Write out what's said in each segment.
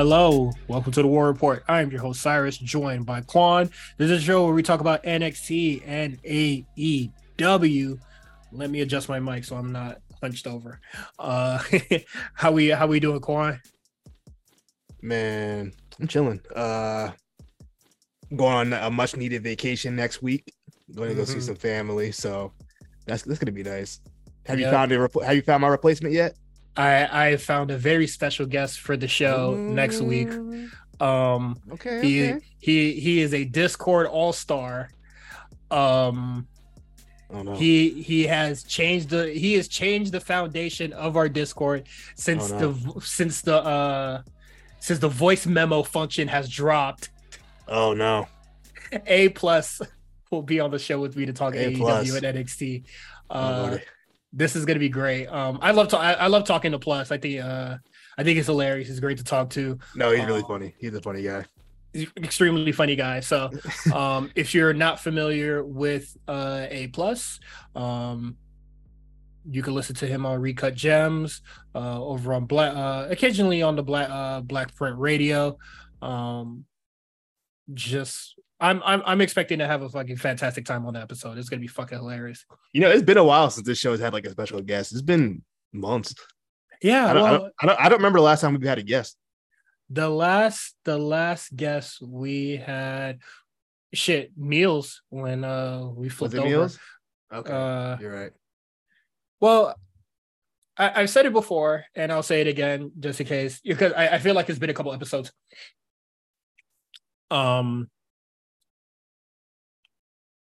Hello, welcome to the War Report. I am your host Cyrus, joined by Quan. This is a show where we talk about NXT and AEW. Let me adjust my mic so I'm not hunched over. Uh, how we how we doing, Quan? Man, I'm chilling. Uh, going on a much needed vacation next week. Going to go see Mhm. some family, so that's that's gonna be nice. Have Yep. you found a Have you found my replacement yet? I I found a very special guest for the show next week. Um, Okay. he okay. he he is a Discord all star. Um, Oh no. he he has changed the he has changed the foundation of our discord since Oh, no. the since the uh since the voice memo function has dropped oh no. a plus will be on the show with me to talk A aew plus. and nxt Oh, uh Lordy. This is gonna be great um i love to I, I love talking to plus i think uh i think it's hilarious he's great to talk to no, he's really uh, funny. He's a funny guy. Extremely funny guy. So, um, if you're not familiar with uh, A plus, um, you can listen to him on Recut Gems uh, over on Black, uh, occasionally on the Black uh, Black Print Radio. Um, just, I'm I'm I'm expecting to have a fucking fantastic time on the episode. It's gonna be fucking hilarious. You know, it's been a while since this show has had like a special guest. It's been months. Yeah. I don't, I don't, I don't, I don't remember the last time we've had a guest. the last the last guest we had, shit, meals when uh we Was flipped it over. Meals? Okay, Uh, you're right. Well, I, I've said it before, and I'll say it again just in case, because I, I feel like it's been a couple episodes. Um,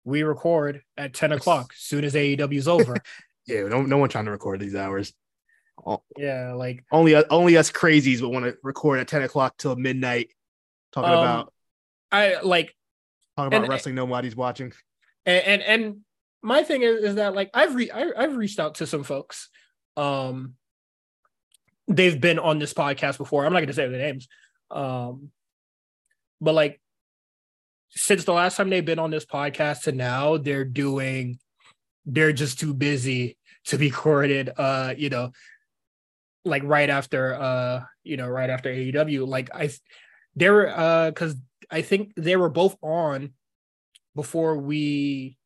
we record at ten o'clock. As soon as AEW is over. Yeah, no, no one trying to record these hours. Oh, yeah, like only only us crazies would want to record at 10 o'clock till midnight talking Um, about I like, talking about and- wrestling nobody's watching and and, and my thing is, is that like I've re- I, I've reached out to some folks. Um, they've been on this podcast before. I'm not going to say their names. Um, but like since the last time they've been on this podcast to now, they're doing, they're just too busy to be courted. Uh, you know, like right after, uh, you know, right after AEW. Like I, they were, uh, because I think they were both on before we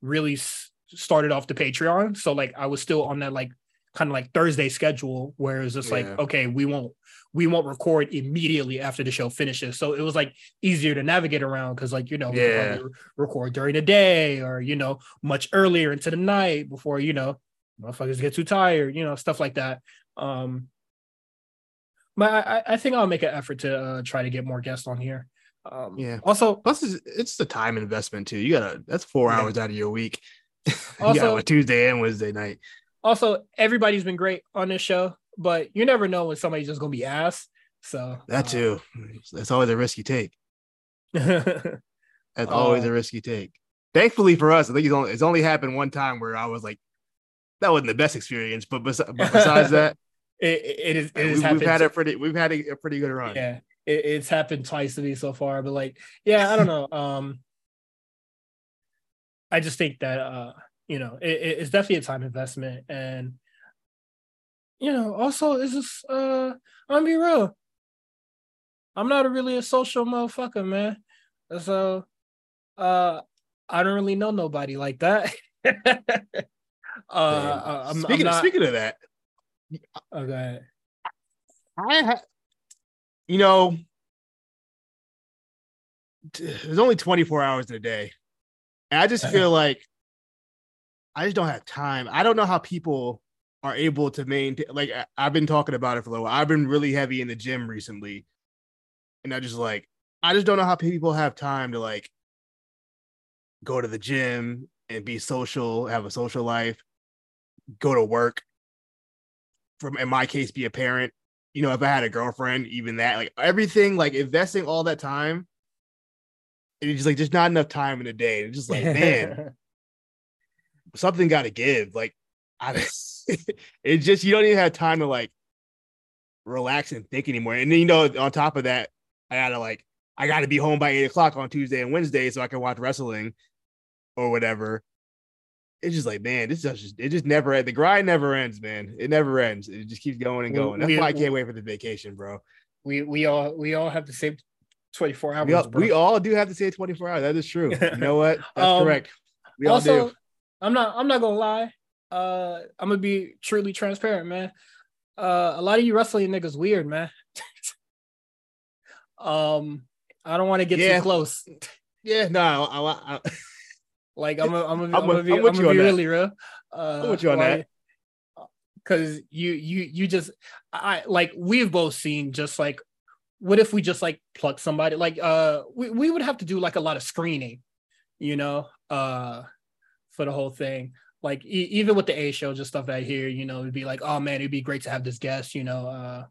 really s- started off the Patreon. So like I was still on that like kind of like Thursday schedule where it's just like okay, we won't we won't record immediately after the show finishes. So it was like easier to navigate around because like you know Yeah. probably record during the day or you know much earlier into the night before you know motherfuckers get too tired, you know stuff like that. Um, but I, I- think I'll make an effort to uh, try to get more guests on here. Um, Yeah. Also, plus it's, it's the time investment too you gotta that's four Yeah. hours out of your week you Also- a tuesday and wednesday night also everybody's been great on this show, but you never know when somebody's just gonna be ass. So that too that's always a risk you take uh, that's always Uh, a risk you take thankfully for us i think it's only, it's only happened one time where i was like that wasn't the best experience but, bes- but besides that it, it is. It we, we've had a pretty we've had a, a pretty good run yeah, it, it's happened twice to me so far. But like, yeah, I don't know. Um, I just think that uh, you know, it- it's definitely a time investment, and you know, also it's just uh, I'm be real. I'm not really a social motherfucker, man. So, uh, I don't really know nobody like that. uh, I'm, I'm speaking, not. speaking of that okay. I ha- you know, t- there's only 24 hours in a day. And I just feel like I just don't have time. I don't know how people are able to maintain. Like I- I've been talking about it for a little while. I've been really heavy in the gym recently, and I just like I just don't know how people have time to like go to the gym and be social, have a social life, go to work. From in my case, be a parent. You know, if I had a girlfriend, even that, like everything, like investing all that time, and it's just like just not enough time in a day. It's just like, man, something got to give. Like, I, it's just you don't even have time to like relax and think anymore. And then you know, on top of that, I gotta like I gotta be home by eight o'clock on Tuesday and Wednesday so I can watch wrestling or whatever. It's just like, man, this is just it just never ends. the grind never ends, man. It never ends. It just keeps going and going. That's we- why I can't wait for the vacation, bro. we we all we all have the same 24 hours. We all, bro. we all do have to say 24 hours. That is true. You know what? That's Um, correct. We all also, do. I'm not I'm not gonna lie. Uh I'm gonna be truly transparent, man. Uh a lot of you wrestling niggas weird, man. um I don't want to get Yeah. too close. Yeah, no, I, I, I, Like I'm gonna I'm gonna, I'm I'm gonna be, I'm I'm gonna be that. really real. Uh I'm with you on that. Cause you you you just I like we've both seen just like what if we just like pluck somebody like uh we, we would have to do like a lot of screening, you know, uh for the whole thing. Like e- even with the A show, just stuff that I hear, you know, it'd be like, oh man, it'd be great to have this guest, you know, uh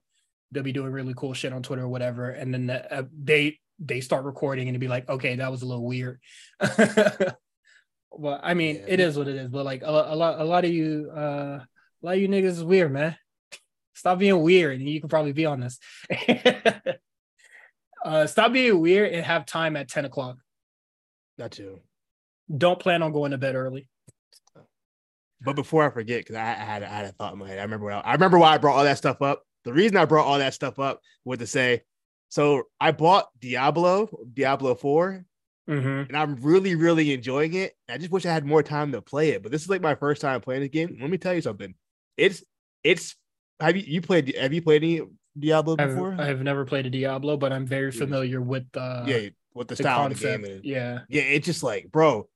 they'll be doing really cool shit on Twitter or whatever, and then the, uh, they they start recording and it'd be like, okay, that was a little weird. well, I mean, Yeah. it is what it is, but like a, a lot, a lot of you, uh, a lot of you niggas is weird, man. Stop being weird, and you can probably be on this. uh, stop being weird and have time at ten o'clock. not you. Don't plan on going to bed early. But before I forget, because I, I had I had a thought in my head. I remember what I, I remember why I brought all that stuff up. The reason I brought all that stuff up was to say, so I bought Diablo, Diablo 4, Mm-hmm. and I'm really, really enjoying it. I just wish I had more time to play it. But this is like my first time playing this game. Let me tell you something. It's it's have you you played have you played any Diablo I've, before? I've never played a Diablo, but I'm very familiar with uh, yeah, with the the style of the game. and- yeah, yeah, it's just like, bro,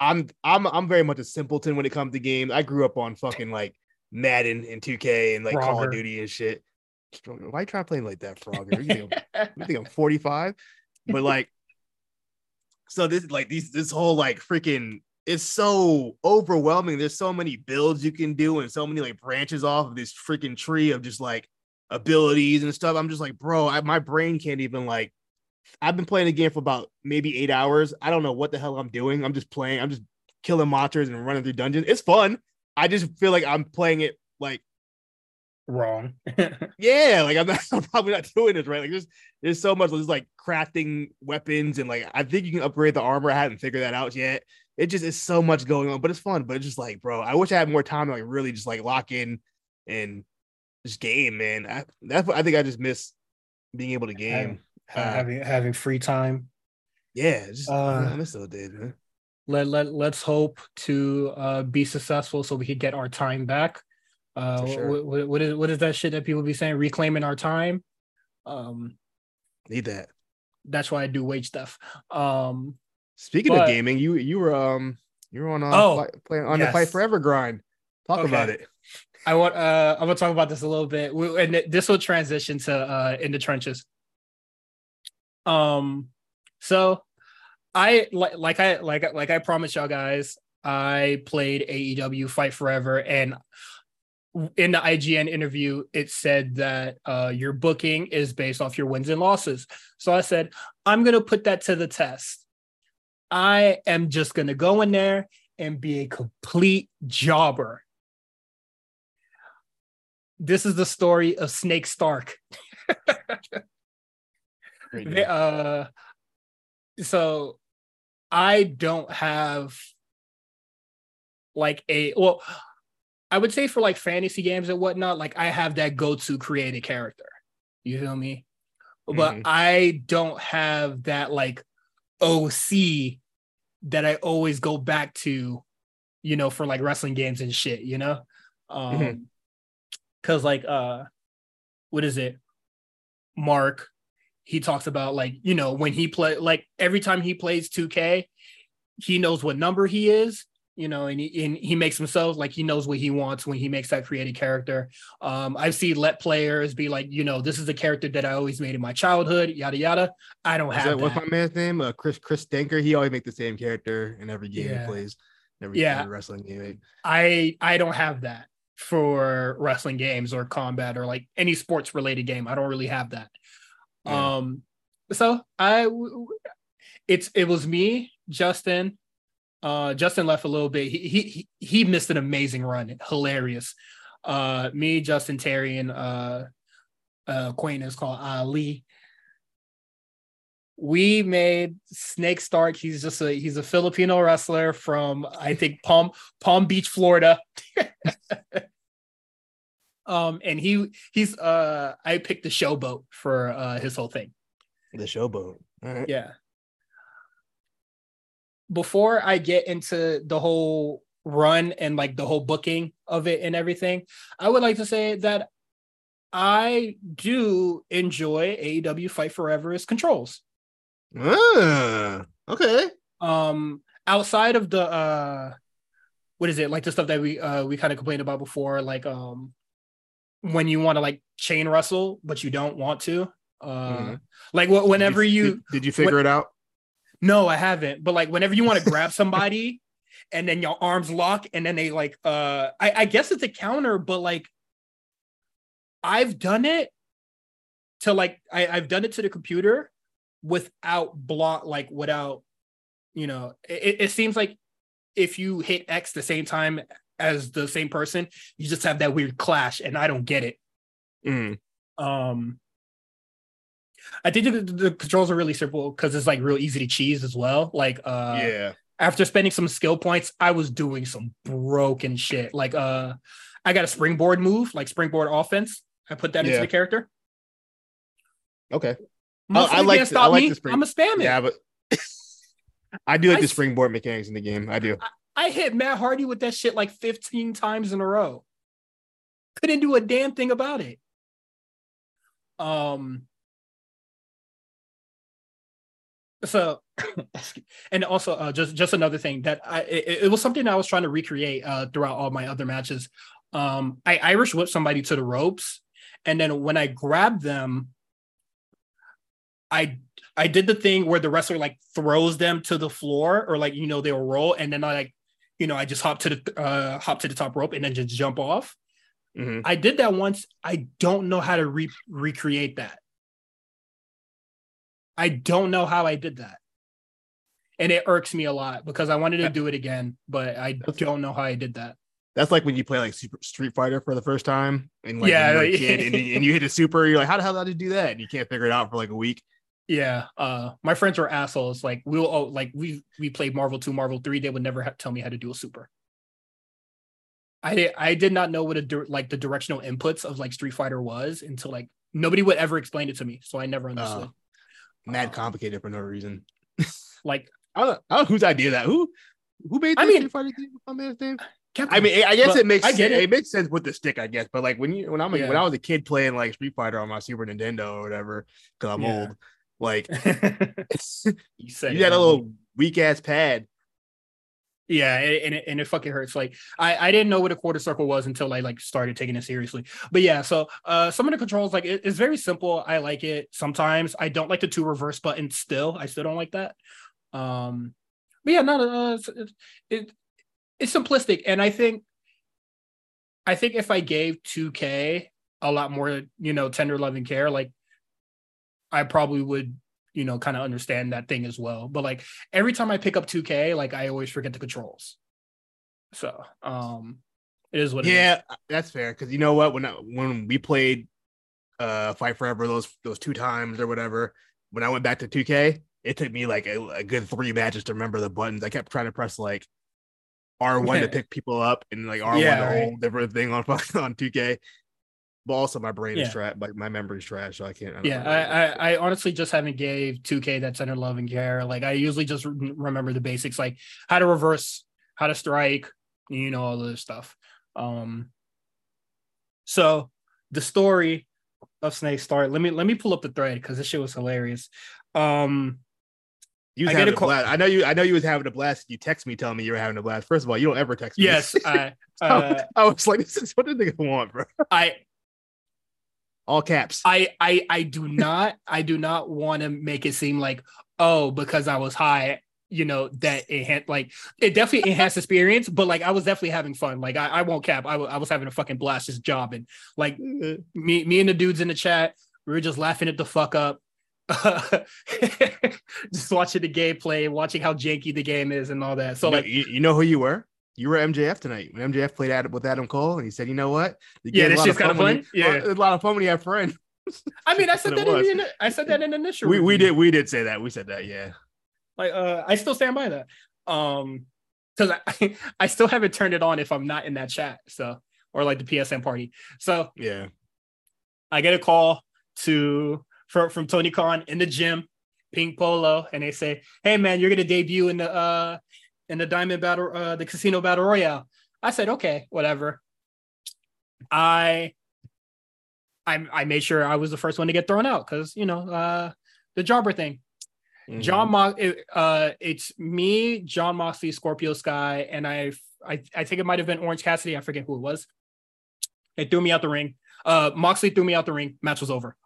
I'm I'm I'm very much a simpleton when it comes to games. I grew up on fucking like Madden and 2K and like Call of Duty and shit. Why you trying to like that, Frogger? You think I'm, you think I'm 45? But like, so this like these this whole like freaking it's so overwhelming. There's so many builds you can do and so many like branches off of this freaking tree of just like abilities and stuff. I'm just like, bro, I, my brain can't even like. I've been playing the game for about maybe eight hours. I don't know what the hell I'm doing. I'm just playing. I'm just killing monsters and running through dungeons. It's fun. I just feel like I'm playing it like wrong. yeah, like I'm, not, I'm probably not doing this right. Like there's there's so much there's like crafting weapons and like I think you can upgrade the armor. I haven't figured that out yet. It just is so much going on, but it's fun. But it's just like, bro, I wish I had more time to like really just like lock in and just game, man. I, that's what I think I just miss being able to game. Uh, having having free time. Yeah, just Uh, I miss those days, man. Let let let's hope to uh, be successful so we could get our time back. Uh, sure. what, what, what is what is that shit that people be saying? Reclaiming our time. Um, Need that. that's why I do wage stuff. Um, Speaking But- of gaming, you you were um you were on uh, Oh, fight, playing on the fight forever grind. Talk Okay. about it. I want uh I'm gonna talk about this a little bit, We- and this will transition to uh in the trenches. Um, so I like like I like like I promised y'all guys, I played AEW Fight Forever, and in the IGN interview, it said that uh your booking is based off your wins and losses. So I said I'm gonna put that to the test. I am just gonna go in there and be a complete jobber this is the story of Snake Stark. They, uh, so I don't have like a well, I would say for like fantasy games and whatnot, like I have that go-to created character. You feel me? But Mhm. I don't have that like OC that I always go back to, you know, for like wrestling games and shit, you know? Um Mhm. cuz like uh what is it? Mark he talks about like, you know, when he play like every time he plays 2K, he knows what number he is, you know, and he, and he makes himself like he knows what he wants when he makes that created character. Um, I've seen let players be like, you know, this is the character that I always made in my childhood, yada yada. I don't Is have that, that. what's my man's name? Uh, Chris Chris Denker. He always make the same character in every game Yeah. he plays. Every, Yeah. wrestling game. I I don't have that for wrestling games or combat or like any sports related game. I don't really have that. Um, so I, it's it was me, Justin. Uh, Justin left a little bit. He he he- he missed an amazing run. Hilarious. Uh, me, Justin, Terry, and uh, uh, acquaintance called Ali. We made Snake Stark. He's just a he's a Filipino wrestler from I think Palm Palm Beach, Florida. Um, and he he's uh I picked the showboat for uh his whole thing. The showboat. All right. Yeah. Before I get into the whole run and like the whole booking of it and everything, I would like to say that I do enjoy AEW Fight Forever's controls. Ah, okay. Um, outside of the uh, what is it like the stuff that we uh we kind of complained about before, like um, when you want to like chain wrestle but you don't want to. Uh, Mhm. like wh- whenever did you, did, did you figure it out? no, I haven't. But like whenever you want to grab somebody and then your arms lock and then they like uh I, I guess it's a counter, but like I've done it to like I, I've done it to the computer without block like without you know it, it seems like if you hit X the same time as the same person, you just have that weird clash, and I don't get it. Mm. Um I think the, the controls are really simple because it's like real easy to cheese as well. Like uh yeah. after spending some skill points, I was doing some broken shit. Like uh I got a springboard move, like springboard offense. I put that into the character. Okay. I like the- I stop like me. the spring- I'm a spam it. Yeah, but I do like I the springboard mechanics in the game. I do. I hit Matt Hardy with that shit like 15 times in a row. Couldn't do a damn thing about it. Um so and also uh, just just another thing that I it, it was something I was trying to recreate uh throughout all my other matches. Um I Irish whipped somebody to the ropes and then when I grabbed them I I did the thing where the wrestler like throws them to the floor or like you know they'll roll and then I like you know I just hop to the uh hop to the top rope and then just jump off. Mhm. I did that once. I don't know how to re- recreate that. I don't know how I did that. And it irks me a lot because I wanted to do it again, but I don't know how I did that. That's like when you play like Super Street Fighter for the first time, and like Yeah, when you're a like- kid, and, and you hit a super, you're like, how the hell did I do that? And you can't figure it out for like a week. Yeah, uh, my friends were assholes. Like we will, oh, like we we played Marvel Two, Marvel Three. They would never ha- tell me how to do a super. I did, I did not know what a like the directional inputs of like Street Fighter was until like nobody would ever explain it to me, so I never understood. Mad Uh, complicated for no reason. like I don't, I don't know whose idea that. Who who made I mean- Street Fighter game? My man's name. Capcom. I mean, I guess it makes I get it. it. makes sense with the stick, I guess. But like when you when I'm a, Yeah. when I was a kid playing like Street Fighter on my Super Nintendo or whatever, because I'm Yeah. old. Like you said you it, had a little weak ass pad. Yeah, and and it, and it fucking hurts. Like I I didn't know what a quarter circle was until I like started taking it seriously. But yeah, so uh some of the controls like it- it's very simple. I like it. Sometimes I don't like the two reverse buttons. Still, I still don't like that. Um, but yeah, no, uh, it's, it, it it's simplistic, and I think I think if I gave 2K a lot more, you know, tender loving care, like I probably would, you know, kind of understand that thing as well. But like every time I pick up 2K, like I always forget the controls. So um it is what it is. Yeah, that's fair. Because you know what? When I, when we played uh Fight Forever those those two times or whatever, when I went back to 2K, it took me like a, a good three matches to remember the buttons. I kept trying to press like R1 to pick people up and like R1 Yeah, the right. whole different thing on on 2K. But also my brain is Yeah. trash, like my memory's trash, so I can't. I Yeah. I, I I honestly just haven't gave 2K that center love and care. Like I usually just re- remember the basics, like how to reverse, how to strike, you know, all this stuff. Um, so the story of Snake Stark. Let me let me pull up the thread because this shit was hilarious. Um, you was I having a call- blast. I know you. I know you was having a blast. You text me telling me you were having a blast. First of all, you don't ever text me. yes, I uh, was- I was like, this is what did they want, bro? I All caps. I I I do not I do not want to make it seem like oh because I was high you know that it had like it definitely enhanced experience but like I was definitely having fun. Like I, I won't cap. I I was having a fucking blast just jobbing. Like me me and the dudes in the chat we were just laughing at the fuck up. Just watching the gameplay watching how janky the game is and all that. So you know, like you, you know who you were? You were MJF tonight when MJF played Adam with Adam Cole, and he said, "You know what? The Yeah, this shit's kinda when fun. you- Yeah. a lot of fun when you have friends." I mean I said that in the, I said that in the initial We we did we did say that. We said that. Yeah. Like uh I still stand by that. Um because I, I still haven't turned it on if I'm not in that chat. So or like the PSN party. So Yeah. I get a call to from from Tony Khan in the gym, Pink Polo, and they say, "Hey man, you're gonna debut in the uh in the Diamond Battle, uh the Casino Battle Royale." I said, "Okay, whatever." I I I made sure I was the first one to get thrown out because you know uh the jobber thing. Mhm. John Mo- it, uh it's me, John Moxley, Scorpio Sky, and I I I think it might have been Orange Cassidy. I forget who it was. They threw me out the ring. Uh Moxley threw me out the ring. Match was over.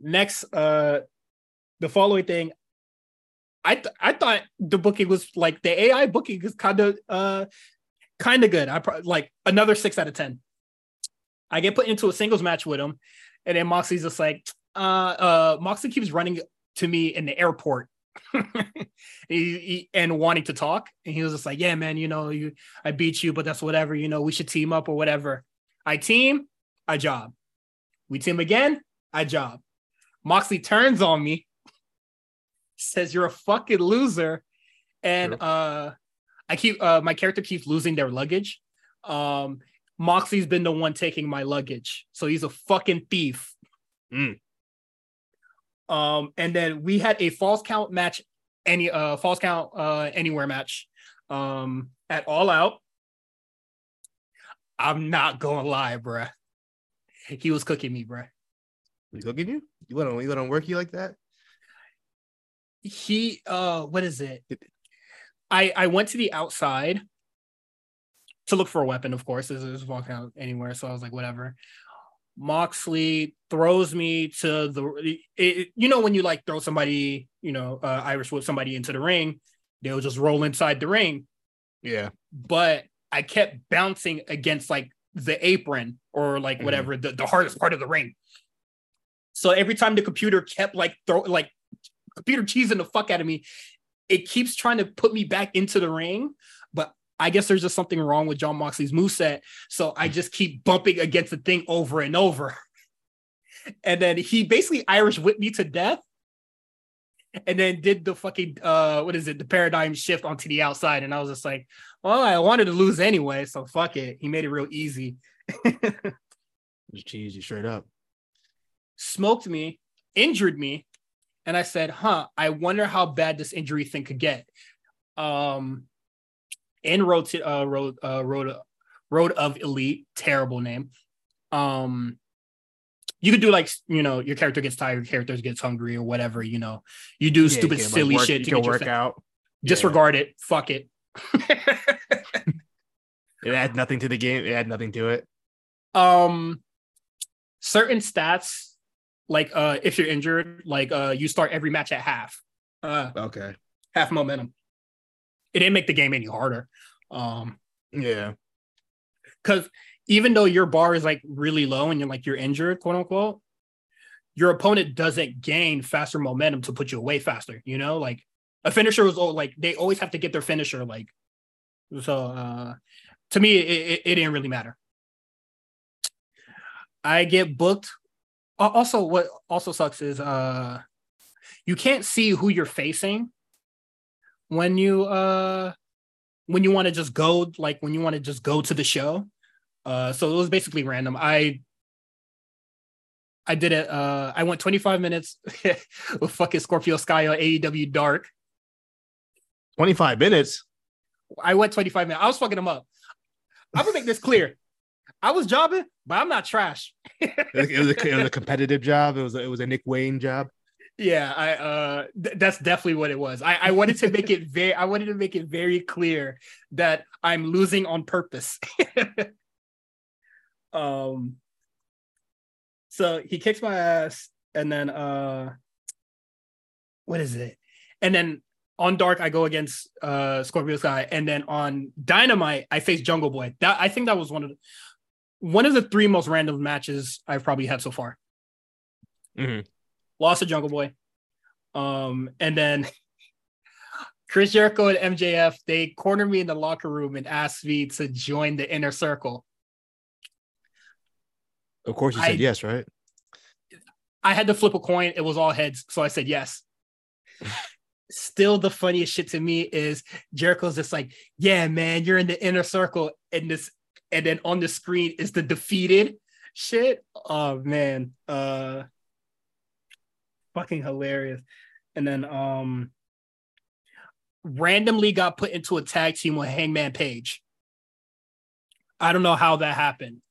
Next, uh the following thing. I th- I thought the booking was like the AI booking is kind of uh kind of good. I pro- like another six out of ten. I get put into a singles match with him, and then Moxley's just like, uh, uh, Moxley keeps running to me in the airport. he, he- and wanting to talk, and he was just like, "Yeah, man, you know, you, I beat you, but that's whatever. You know, we should team up or whatever. I team, I job. We team again, I job. Moxley turns on me, says, "You're a fucking loser," and Sure. uh, I keep uh, my character keeps losing their luggage. Um, Moxley's been the one taking my luggage, so he's a fucking thief. Mm. Um, and then we had a false count match, any uh false count uh anywhere match, um at All Out. I'm not gonna lie, bruh. He was cooking me, bruh. You looking you? You let him you let him work you like that? He uh what is it? I I went to the outside to look for a weapon, of course, as is walking out anywhere. So I was like, whatever. Moxley throws me to the it, you know when you like throw somebody, you know, uh, Irish whip somebody into the ring, they'll just roll inside the ring. Yeah. But I kept bouncing against like the apron or like Mhm. whatever the, the hardest part of the ring. So every time the computer kept like throw like computer cheesing the fuck out of me, it keeps trying to put me back into the ring, but I guess there's just something wrong with John Moxley's moveset. So I just keep bumping against the thing over and over. And then he basically Irish whipped me to death. And then did the fucking uh what is it, the paradigm shift onto the outside. And I was just like, well, I wanted to lose anyway, so fuck it. He made it real easy. Just cheese you straight up. Smoked me, injured me, and I said, huh, I wonder how bad this injury thing could get. Um in road to uh road uh road road of elite, terrible name. Um you could do like you know, your character gets tired, your character gets hungry or whatever, you know. You do Yeah, you stupid, can, like, silly work- shit You to can work out. disregard it. Fuck it. It had nothing to the game. It had nothing to it. um certain stats like uh if you're injured like uh you start every match at half uh Okay. half momentum it didn't make the game any harder um Yeah. because even though your bar is like really low and you're like you're injured quote unquote your opponent doesn't gain faster momentum to put you away faster you know like a finisher was all like they always have to get their finisher like so uh to me it, it, it didn't really matter i get booked also what also sucks is uh you can't see who you're facing when you uh when you want to just go like when you want to just go to the show. Uh so it was basically random. I i did it uh i went 25 minutes with fucking scorpio sky on aew dark. 25 minutes. i went 25 minutes i was fucking them up. I'm gonna make this clear i was jobbing but i'm not trash It was, a, it was a competitive job. It was a, it was a Nick Wayne job. Yeah, I uh th- that's definitely what it was. I, I wanted to make it very I wanted to make it very clear that I'm losing on purpose. um so he kicks my ass and then uh what is it? And then on Dark I go against uh Scorpio Sky and then on Dynamite I face Jungle Boy. That I think that was one of the one of the three most random matches I've probably had so far Mhm. lost to Jungle Boy. Um, and then Chris Jericho and MJF, they cornered me in the locker room and asked me to join the inner circle. Of course, you I- said yes, right? I had to flip a coin. It was all heads. So I said yes. Still, the funniest shit to me is Jericho's just like, yeah, man, you're in the inner circle. And this and then on the screen is the defeated shit. Oh man, uh, fucking hilarious. And then um, randomly got put into a tag team with Hangman Page. I don't know how that happened,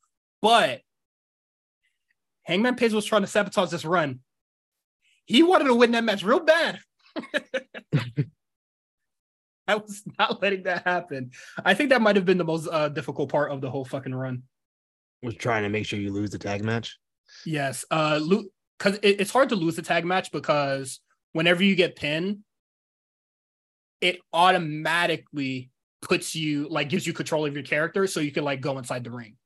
but Hangman Page was trying to sabotage this run. He wanted to win that match real bad. I was not letting that happen. I think that might have been the most uh, difficult part of the whole fucking run. Was trying to make sure you lose the tag match. Yes, uh, because it, it's hard to lose the tag match because whenever you get pinned, it automatically puts you like gives you control of your character, so you can like go inside the ring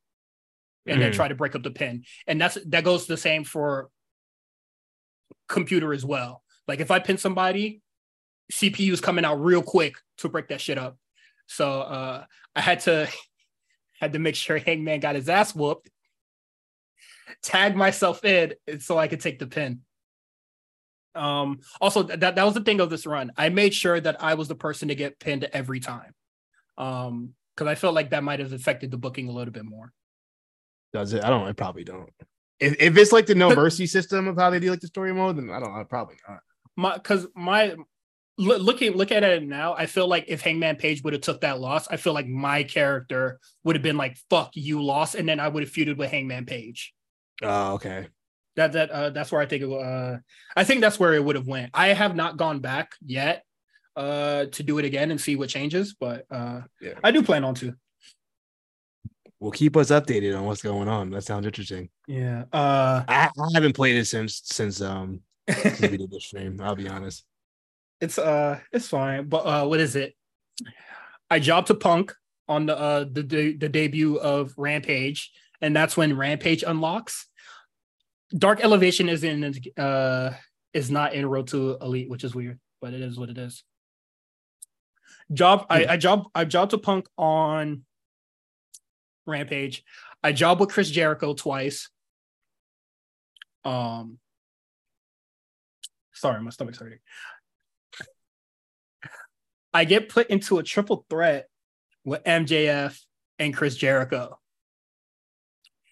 and mm. then try to break up the pin. And that's that goes the same for computer as well. Like if I pin somebody, CPU is coming out real quick to break that shit up. So uh, I had to had to make sure Hangman got his ass whooped, tag myself in so I could take the pin. Um, also, that, that was the thing of this run. I made sure that I was the person to get pinned every time. Um, because I felt like that might have affected the booking a little bit more. Does it? I don't. I probably don't. If, if it's like the no mercy system of how they do like the story mode, then I don't. know. probably not. My because my looking look at it now, I feel like if Hangman Page would have took that loss, I feel like my character would have been like, "Fuck you, lost," and then I would have feuded with Hangman Page. Oh, okay. That that uh, that's where I think it, uh, I think that's where it would have went. I have not gone back yet uh to do it again and see what changes, but uh yeah. I do plan on to. Well, keep us updated on what's going on. That sounds interesting. Yeah. Uh I, I haven't played it since since um we did the stream, I'll be honest. It's uh it's fine, but uh what is it? I jobbed to Punk on the uh the the, the debut of Rampage, and that's when Rampage unlocks. Dark Elevation is in uh is not in Road to Elite, which is weird, but it is what it is. Job I, I job I jobbed to Punk on Rampage. I job with Chris Jericho twice. Um sorry, my stomach's hurting. I get put into a triple threat with MJF and Chris Jericho.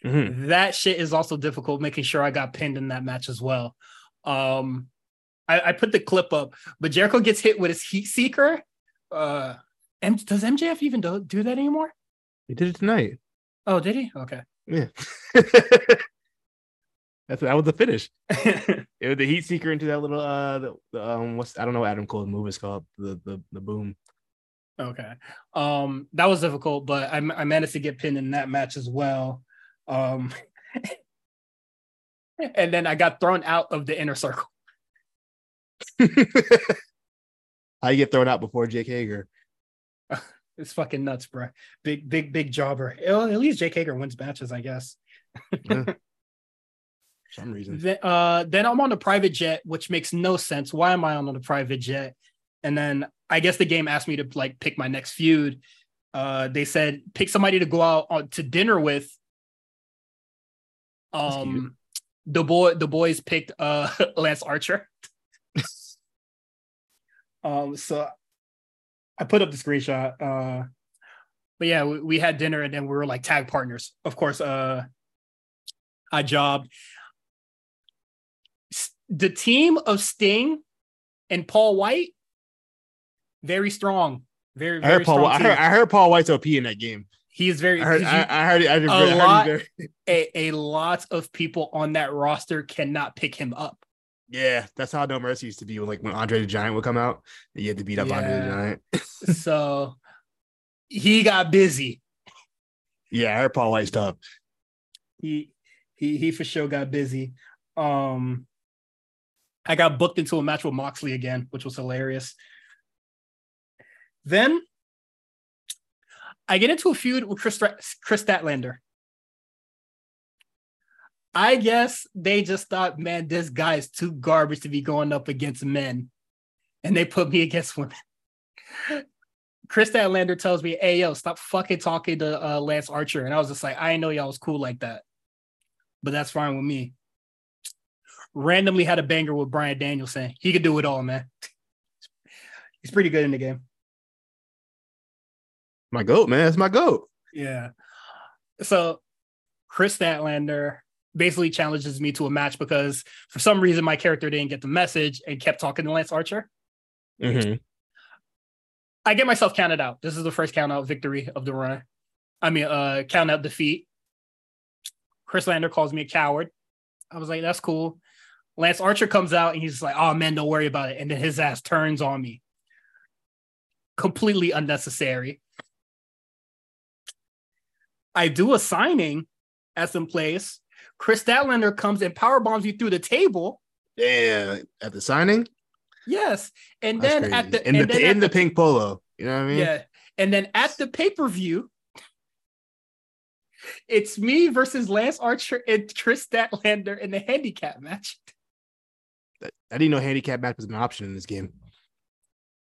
Mm-hmm. That shit is also difficult, making sure I got pinned in that match as well. Um, I, I, put the clip up, but Jericho gets hit with his heat seeker. Uh, M- does MJF even do, do that anymore? He did it tonight. Oh, did he? Okay. Yeah. That's that was the finish. it was the heat seeker into that little uh the, the, um what's I don't know what Adam Cole's move is called the the the boom. Okay, um that was difficult, but I I managed to get pinned in that match as well. Um, and then I got thrown out of the inner circle. How you get thrown out before Jake Hager? It's fucking nuts, bro. Big, big, big jobber. At least Jake Hager wins matches, I guess. yeah some reason. Then, uh, then I'm on a private jet, which makes no sense. Why am I on a private jet? And then I guess the game asked me to like pick my next feud. Uh, they said pick somebody to go out on, to dinner with. Um, the boy, the boys picked uh Lance Archer. um, so I put up the screenshot. Uh, but yeah, we, we had dinner and then we were like tag partners. Of course, uh, I jobbed the team of Sting and Paul White, very strong. Very, very I heard Paul. I heard, I heard, Paul White's OP in that game. He is very. I heard. You, I, I, heard. I heard, a lot. A, a lot of people on that roster cannot pick him up. Yeah, that's how No Mercy used to be. When, like when Andre the Giant would come out, you had to beat up yeah. Andre the Giant. so he got busy. Yeah, I heard Paul White's tough. He he he for sure got busy. Um, I got booked into a match with Moxley again, which was hilarious. Then I get into a feud with Chris, Kris Statlander. I guess they just thought, man, this guy is too garbage to be going up against men. And they put me against women. Kris Statlander tells me, hey, yo, stop fucking talking to uh, Lance Archer. And I was just like, I know y'all was cool like that. But that's fine with me randomly had a banger with Bryan Danielson. He could do it all, man. He's pretty good in the game. My goat, man. It's my goat. Yeah. so Kris Statlander basically challenges me to a match because for some reason my character didn't get the message and kept talking to Lance Archer. Mm-hmm. I get myself counted out. This is the first count out victory of the run. I mean, uh, count out defeat. Chris Lander calls me a coward. I was like, that's cool. Lance Archer comes out and he's like, oh man, don't worry about it. And then his ass turns on me. Completely unnecessary. I do a signing at some place. Kris Statlander comes and power bombs you through the table. Yeah, at the signing. Yes, and That's then crazy. at the in the in at the pink polo. You know what I mean? yeah, and then at the pay per view, it's me versus Lance Archer and Kris Statlander in the handicap match. I didn't know handicap match was an option in this game.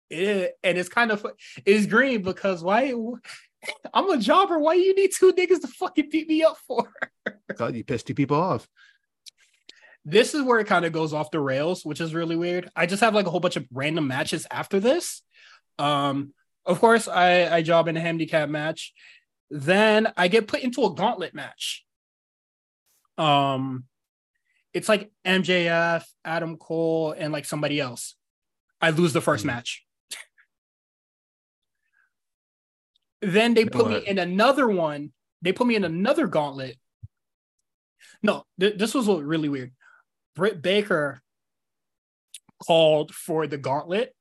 It, and it's kind of it's green because why? I'm a jobber. Why do you need two niggas to fucking beat me up for? God, you pissed two people off. this is where it kind of goes off the rails, which is really weird. I just have like a whole bunch of random matches after this. Um, of course, I, I job in a handicap match. Then I get put into a gauntlet match. Um, it's like MJF, Adam Cole, and like somebody else. I lose the first Hmm. match. then they You put me in another one. They put me in another gauntlet. No, th- this was what really weird. Britt Baker called for the gauntlet.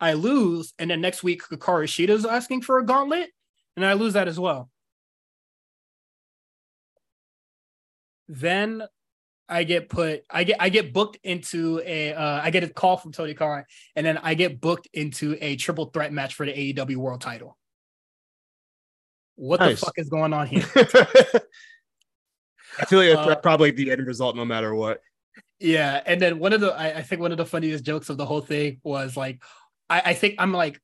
I lose, and then next week Hikaru Shida's asking for a gauntlet, and I lose that as well. Then I get put, I get, I get booked into a, uh, I get a call from Tony Khan, and then I get booked into a triple threat match for the AEW World Title. What Nice. the fuck is going on here? I feel like that's Uh, probably the end result, no matter what. Yeah, and then one of the I, I think one of the funniest jokes of the whole thing was like, I, I think I'm like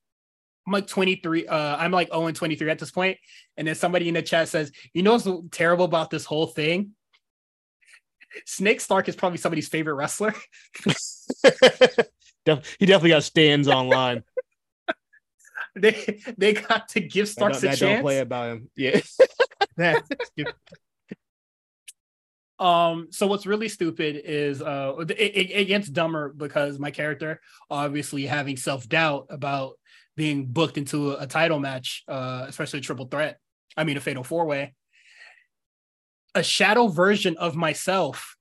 I'm like 23, uh, I'm like 0 and 23 at this point, and then somebody in the chat says, "You know what's terrible about this whole thing? Snake Stark is probably somebody's favorite wrestler." He definitely got stands online. they they got to give Starks a that don't play about him. Yeah. Um, so what's really stupid is uh it, it, it gets dumber because my character obviously having self-doubt about being booked into a, a title match, uh, especially a triple threat. I mean a fatal four-way. A shadow version of myself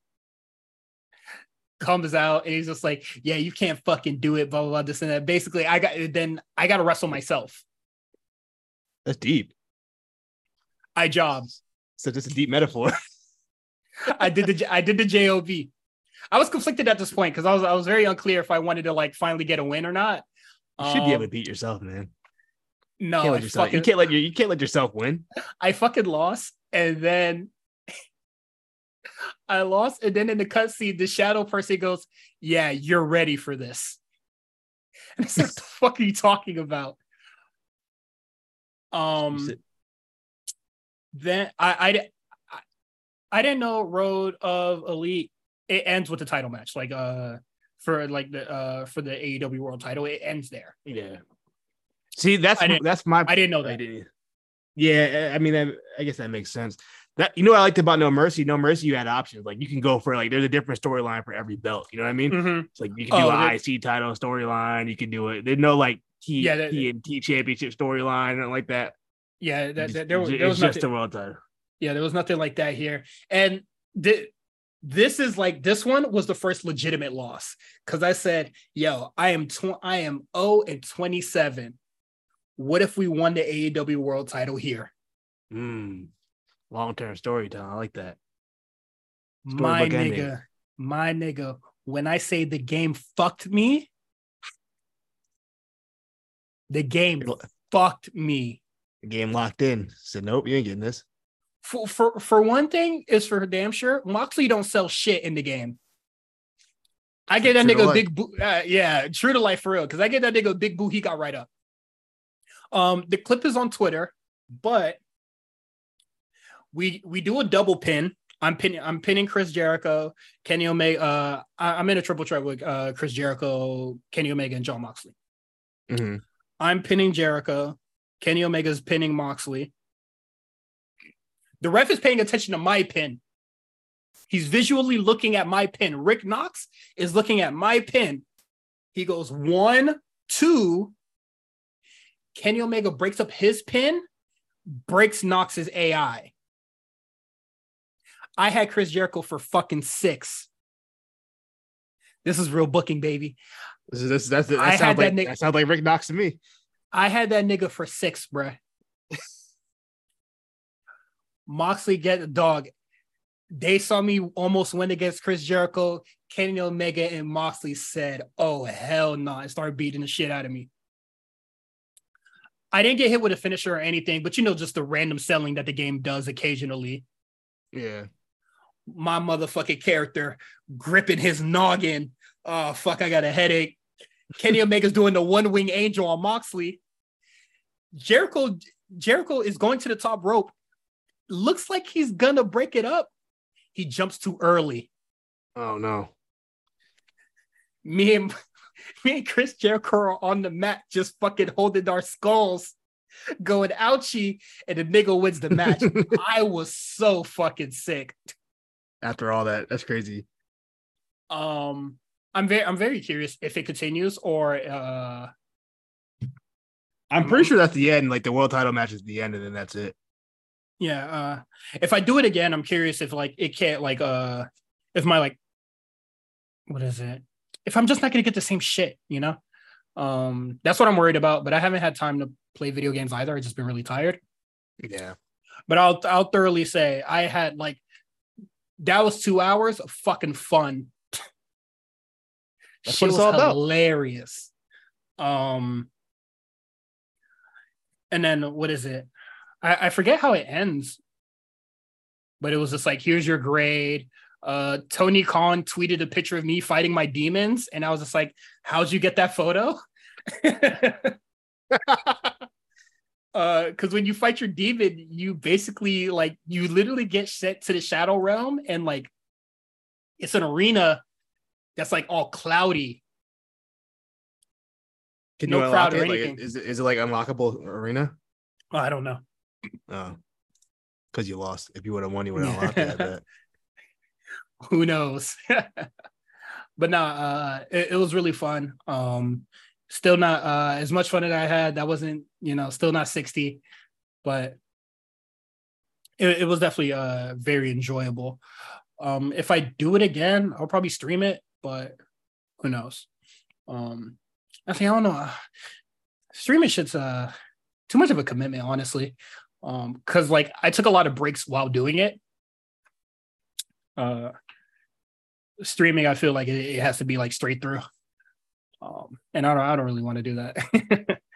comes out and he's just like, Yeah, you can't fucking do it, blah blah blah, this and that. Basically, I got then I gotta wrestle myself. That's deep. I job. So just a deep metaphor. I did the I did the job. I was conflicted at this point because I was I was very unclear if I wanted to like finally get a win or not. You should be able Um, to beat yourself, man. No, can't I let yourself, you can't let your, you can't let yourself win. I fucking lost, and then I lost, and then in the cutscene, the shadow person goes, "Yeah, you're ready for this." And I said, "What the fuck are you talking about?" Um. Then I, I I I didn't know Road of Elite it ends with the title match like uh for like the uh for the AEW World Title it ends there. Yeah. See, that's I that's my I didn't know that. didn't. Yeah, I mean, that, I guess that makes sense. That you know what I liked about No Mercy. No Mercy, you had options. Like you can go for like there's a different storyline for every belt. You know what I mean? Mhm. It's like you can do Oh, an IC title storyline. You can do it. There's no like T Yeah, that- TNT championship storyline and like that. Yeah, that, that- there, was- there was just nothing. a world title. Yeah, there was nothing like that here. And th- this is like this one was the first legitimate loss because I said, "Yo, I am tw- I am 0 and 27. What if we won the AEW World Title here?" Mm. Long term storytelling. I like that. my ending. nigga, my nigga. When I say the game fucked me, the game fucked me. The game locked in. Said nope, you ain't getting this. For for for one thing, is for damn sure. Moxley don't sell shit in the game. I get that True nigga a big boo. Uh, yeah, true to life for real. Because I get that nigga a big boo. He got right up. Um, the clip is on Twitter, but we we do a double pin. I'm pinning I'm pinning Chris Jericho, Kenny Omega. Uh, I, I'm in a triple threat with uh Chris Jericho, Kenny Omega, and John Moxley. Mhm. I'm pinning Jericho. Kenny Omega's pinning Moxley. The ref is paying attention to my pin. He's visually looking at my pin. Rick Knox is looking at my pin. He goes one, two. Kenny Omega breaks up his pin, breaks Knox's AI. I had Chris Jericho for fucking six. This is real booking, baby. This is this that's that, I had sounds like that that, nigga- sounds like Rick Knox to me. I had that nigga for six, bruh. Moxley get the dog. They saw me almost win against Chris Jericho. Kenny Omega and Moxley said, "Oh hell no!" and started beating the shit out of me. I didn't get hit with a finisher or anything, but you know, just the random selling that the game does occasionally. Yeah. My motherfucking character gripping his noggin. Oh fuck, I got a headache. Kenny Omega's doing the one wing angel on Moxley. Jericho Jericho is going to the top rope. Looks like he's gonna break it up. He jumps too early. Oh no. Me and me and Chris Jericho are on the mat, just fucking holding our skulls, going ouchie, and the nigga wins the match. I was so fucking sick. After all that, that's crazy. Um, I'm very I'm very curious if it continues or uh I'm pretty sure that's the end. Like the world title match is the end, and then that's it. yeah uh if i do it again i'm curious if like it can't like uh if my like what is it if i'm just not gonna get the same shit you know um that's what i'm worried about but i haven't had time to play video games either i've just been really tired Yeah. but i'll i'll thoroughly say i had like that was two hours of fucking fun. That's it's was all about. hilarious. Um and then what is it? I, I forget how it ends but it was just like here's your grade. Uh tony khan tweeted a picture of me fighting my demons. And i was just like how'd you get that photo uh because when you fight your demon you basically like you literally get sent to the shadow realm and like it's an arena that's like all cloudy Can No you crowd unlock or it? Like, anything. is it is it like unlockable arena? Oh, i don't know Oh, because you lost. If you would have won, you would have unlocked it. Who knows but nah uh it, it was really fun um still not uh as much fun as i had that wasn't you know still not 60 but it, it was definitely uh very enjoyable. Um if i do it again i'll probably stream it but who knows? Um i think i don't know. Streaming shit's uh too much of a commitment honestly. Um because like i took a lot of breaks while doing it. Uh streaming i feel like it, it has to be like straight through um and i don't i don't really want to do that.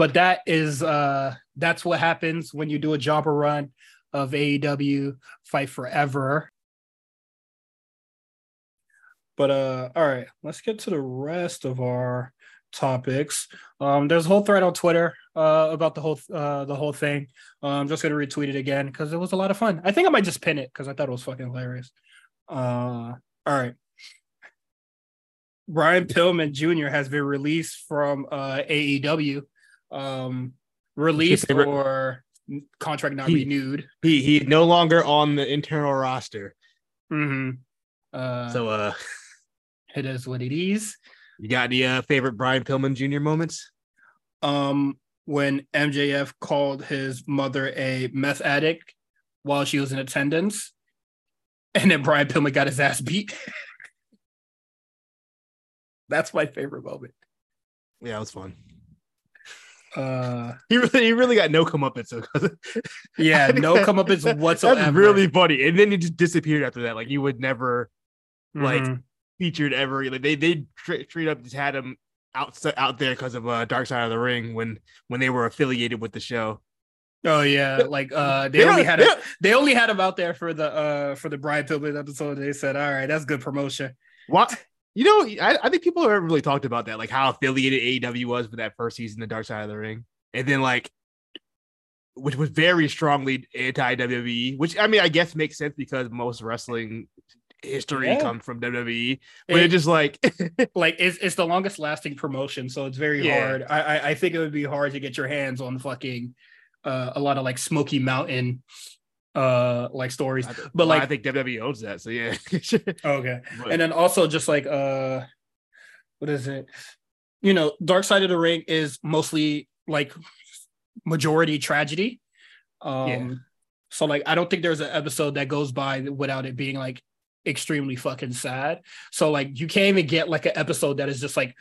But that is uh that's what happens when you do a jobber run of aew fight forever. But uh all right let's get to the rest of our topics. Um there's a whole thread on twitter uh about the whole uh the whole thing. Uh, i'm just gonna retweet it again because it was a lot of fun. I think i might just pin it because i thought it was fucking hilarious. Uh all right. Brian Pillman Jr. has been released from uh, AEW. Um, released or contract not He- renewed. He he's no longer on the internal roster. hmm Uh, So uh it is what it is. you got any uh, favorite Brian Pillman Jr. moments? Um, when MJF called his mother a meth addict while she was in attendance, and then Brian Pillman got his ass beat. That's my favorite moment. Yeah, it was fun. Uh, He really he really got no comeuppance. Yeah, no comeuppance whatsoever. That's really funny. And then he just disappeared after that. Like you would never like Mhm. featured ever. Like they they tra- straight up just had him out out there because of uh, Dark Side of the Ring when when they were affiliated with the show. Oh yeah, like uh, they They only had they a, they only had him out there for the uh for the Brian Pillman episode. They said, all right, that's good promotion. What you know, I, I think people have really talked about that, like how affiliated AEW was for that first season, the Dark Side of the Ring, and then like, which was very strongly anti WWE. Which I mean, I guess makes sense because most wrestling history Yeah. comes from WWE, but It- it's just like like it's it's the longest lasting promotion, so it's very Yeah. hard. I, I I think it would be hard to get your hands on fucking uh, a lot of like Smoky Mountain uh like stories. but But, like like- I think WWE owns that, so yeah. Okay. But- And then also just like uh what is it? You know, Dark Side of the Ring is mostly like majority tragedy. Um Yeah. so like I don't think there's an episode that goes by without it being like extremely fucking sad. So like you can't even get like an episode that is just like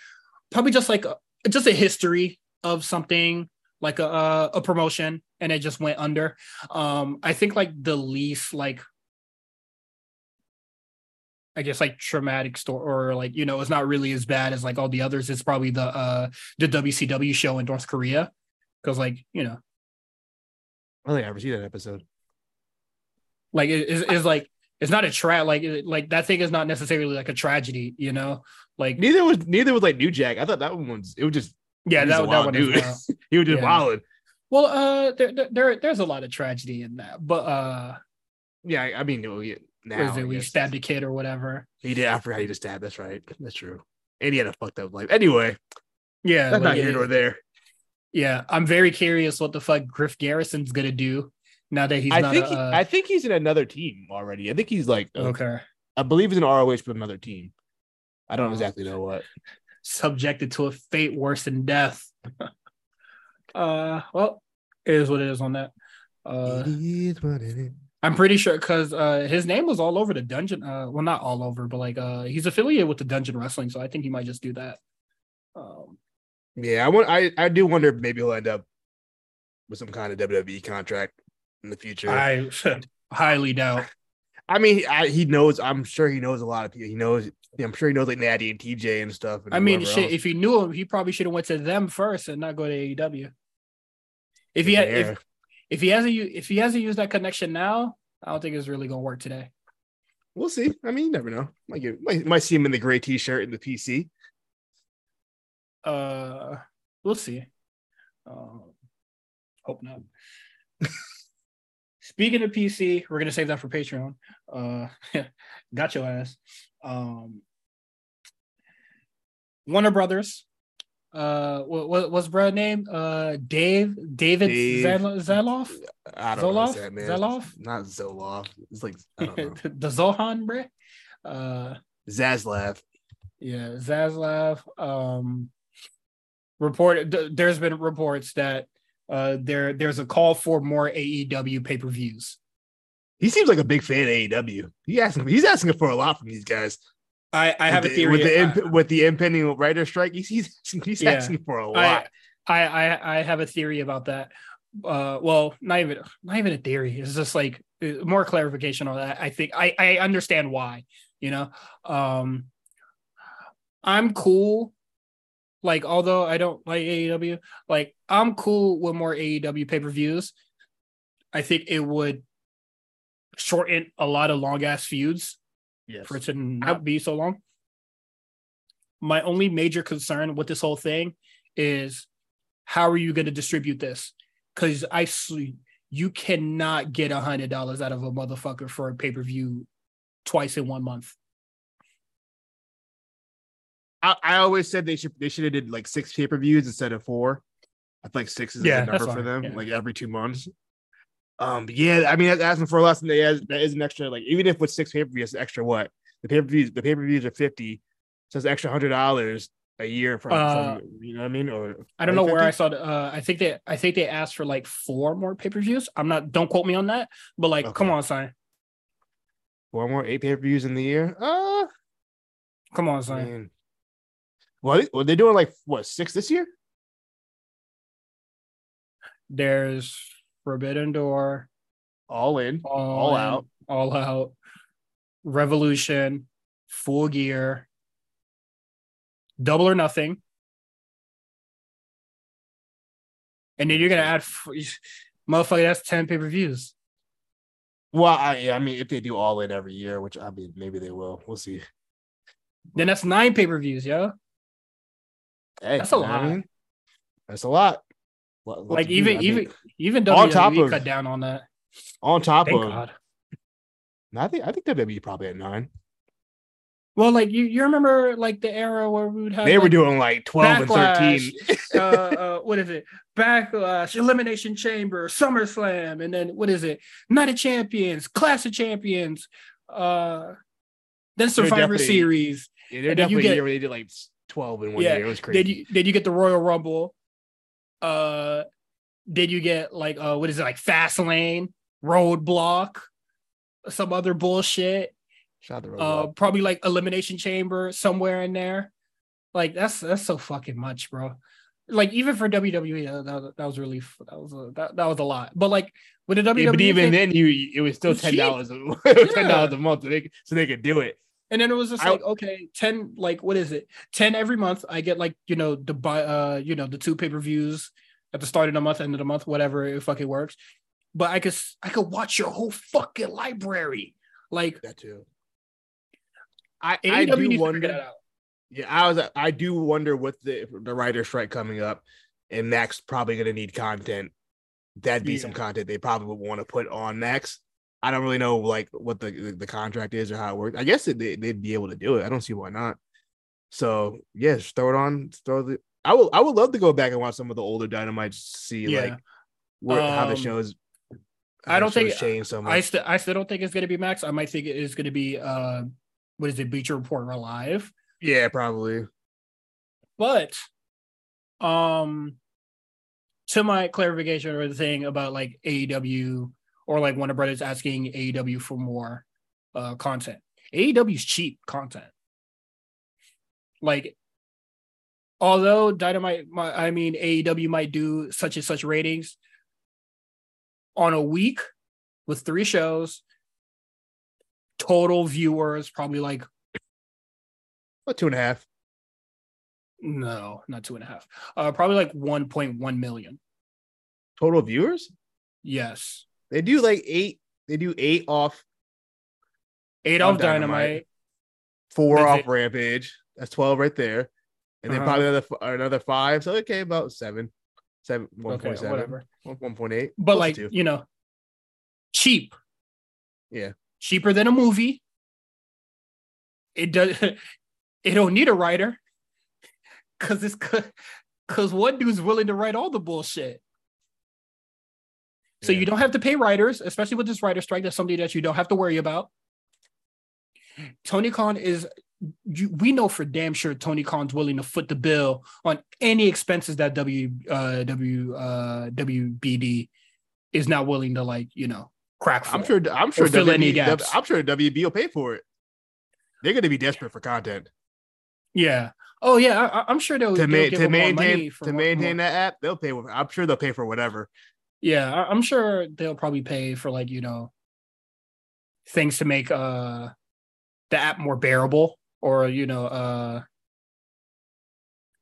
probably just like a, just a history of something like a a, a promotion and it just went under. Um I think like the least like I guess like traumatic story or like you know it's not really as bad as like all the others. It's probably the uh the WCW show in North Korea because like you know I don't think I ever see that episode. like it is is like it's not a trap like it- like that thing is not necessarily like a tragedy. You know like Neither was neither was like New Jack. I thought that one was it was just yeah was that, that one dude. as well. he was just Yeah. wilding. Well, uh, there, there, there, there's a lot of tragedy in that, but uh, Yeah, I mean what now it? We stabbed a kid or whatever. He did. I forgot he just stabbed. That's right. That's true. And he had a fucked up life. Anyway, Yeah, that's like, not here nor there. yeah. I'm very curious what the fuck Griff Garrison's gonna do now that he's I not. think a, he, uh, I think he's in another team already. I think he's like okay, I believe he's in ROH but another team. I Oh. don't exactly know what. subjected to a fate worse than death. uh, well, it is what it is on that. Uh, it is what it is. I'm pretty sure because uh, his name was all over the dungeon. Uh, well, not all over, but like uh, he's affiliated with the Dungeon Wrestling, so I think he might just do that. Um, Yeah, I want. I I do wonder if maybe he'll end up with some kind of WWE contract in the future. I, I highly doubt. I mean, I, he knows. I'm sure he knows a lot of people. He knows. I'm sure he knows like Natty and TJ and stuff. And I mean, shit. If he knew him, he probably should have went to them first and not go to AEW. If he had, if, if he hasn't, if he hasn't used that connection now, I don't think it's really gonna work today. we'll see. I mean, you never know. Might get might, might see him in the gray T-shirt in the PC. Uh, we'll see. Um, hope not. Speaking of PC, we're gonna save that for Patreon. Uh, got your ass. Um, Warner Brothers. Uh, what, what what's Brad name? Uh, Dave David Dave- Zaloff. I don't know Zoloff? what's that man. Zaloff? Not Zoloff. It's like I don't know. the Zohan, bre. Uh, Zaslav. yeah, Zaslav. Um, report. th- there's been reports that uh there there's a call for more AEW pay per views. He seems like a big fan of AEW. He asking. He's asking for a lot from these guys. I I have a theory with the imp- with the impending writer strike. He's he's asking, he's Yeah. asking for a lot. I I I have a theory about that. Uh, well, not even not even a theory. It's just like uh, more clarification on that. I think I I understand why. You know, um, I'm cool. Like, although I don't like AEW, like I'm cool with more AEW pay per views. I think it would shorten a lot of long ass feuds yes. for it to not be so long. My only major concern with this whole thing is how are you going to distribute this? Because I see you cannot get a hundred dollars out of a motherfucker for a pay per view twice in one month. I, I always said they should they should have did like six pay per views instead of four. I think six is Yeah, a good number for them, yeah. like every two months. Um, yeah, I mean, that's asking for a lot. and That is, that is an extra, like even if with six pay per views, extra what the pay per views, the pay per views are fifty, so it's extra hundred dollars a year from, Uh, from you know what I mean? Or I don't know where I 50? saw. The, uh, I think they I think they asked for like four more pay per views. I'm not. Don't quote me on that. But like, come on, son. four more eight pay per views in the year. Uh, Come on, son. mean, well, well, they're doing like what six this year? There's Forbidden Door. All in. all, All in, Out. all out, revolution, full gear, double or nothing, and then you're gonna add, motherfucker, that's ten pay per views. Well, I, I mean, if they do all in every year, which I mean, maybe they will. We'll see. Then that's nine pay per views, yo. Hey, That's a I lot. mean? That's a lot. Lot- lot Like to do, even I even think. even On WWE top of- cut down on that. on top Thank of, God. I think I think WWE probably at nine. Well, like you, you remember like the era where we would have They like, were doing like 12 and 13. Uh, uh, what is it? Backlash, Elimination Chamber, SummerSlam, and then what is it? Night of Champions, Clash of Champions, uh, then Survivor Series. Yeah, they're And definitely get- a year where they did like 12 in one Yeah, year. It was crazy. Did you then you get the Royal Rumble. Uh, did you get like uh, what is it like Fast Lane, Roadblock, some other bullshit. Shout out uh probably like elimination chamber somewhere in there like that's that's so fucking much bro like even for WWE that, that, was really that was a, that, that was a lot but like with the WWE Yeah, but even thing- then, you it was still ten dollars, ten dollars Yeah. a month, so they, so they could do it. And then it was just I- like okay 10 like what is it 10 every month I get like you know the buy uh you know the two pay-per-views at the start of the month end of the month whatever it fucking works but I could I could watch your whole fucking library like That too. I, I do wonder. that out Yeah, I was. I do wonder with the the writer strike coming up, and Max probably going to need content. That'd be some content they probably would want to put on Max. I don't really know like what the the, contract is or how it works. I guess it, they, they'd be able to do it. I don't see why not. So just throw it on. Throw the. I will. I would love to go back and watch some of the older Dynamite. See Yeah. like where, how the Um, shows. I how the don't think- changed so much. I still I still don't think it's gonna be Max. I might think it is gonna be uh what is it, Bleacher Report Live. yeah, probably. But um to my clarification or the thing about like AEW or like Warner Brothers asking AEW for more uh content. AEW's cheap content. Like although Dynamite mi- I mean AEW might do such and such ratings on a week with three shows total viewers probably like About two and a half. no not two and a half uh probably like 1.1 million Total viewers? yes They do like eight. They do eight off, eight off dynamite, four That's off it. Rampage. That's twelve right there, and then Uh-huh. probably another another five. So okay, about seven, seven, one okay point seven, whatever one point eight. but like two. you know cheap Yeah. cheaper than a movie it does it don't need a writer because it's because one dude's willing to write all the bullshit So Yeah. you don't have to pay writers, especially with this writer strike. That's something that you don't have to worry about. Tony Khan is, you, we know for damn sure Tony Khan's willing to foot the bill on any expenses that W uh, W uh, WBD is not willing to like you know crack. For. I'm sure. I'm sure. fill any WB gaps. I'm sure WB will pay for it. They're going to be desperate for content Yeah. Oh yeah. I, I'm sure they'll, to, they'll ma- to maintain to maintain more- that app. They'll pay. I'm sure they'll pay for whatever. Yeah, I- I'm sure they'll probably pay for like you know things to make uh the app more bearable or you know uh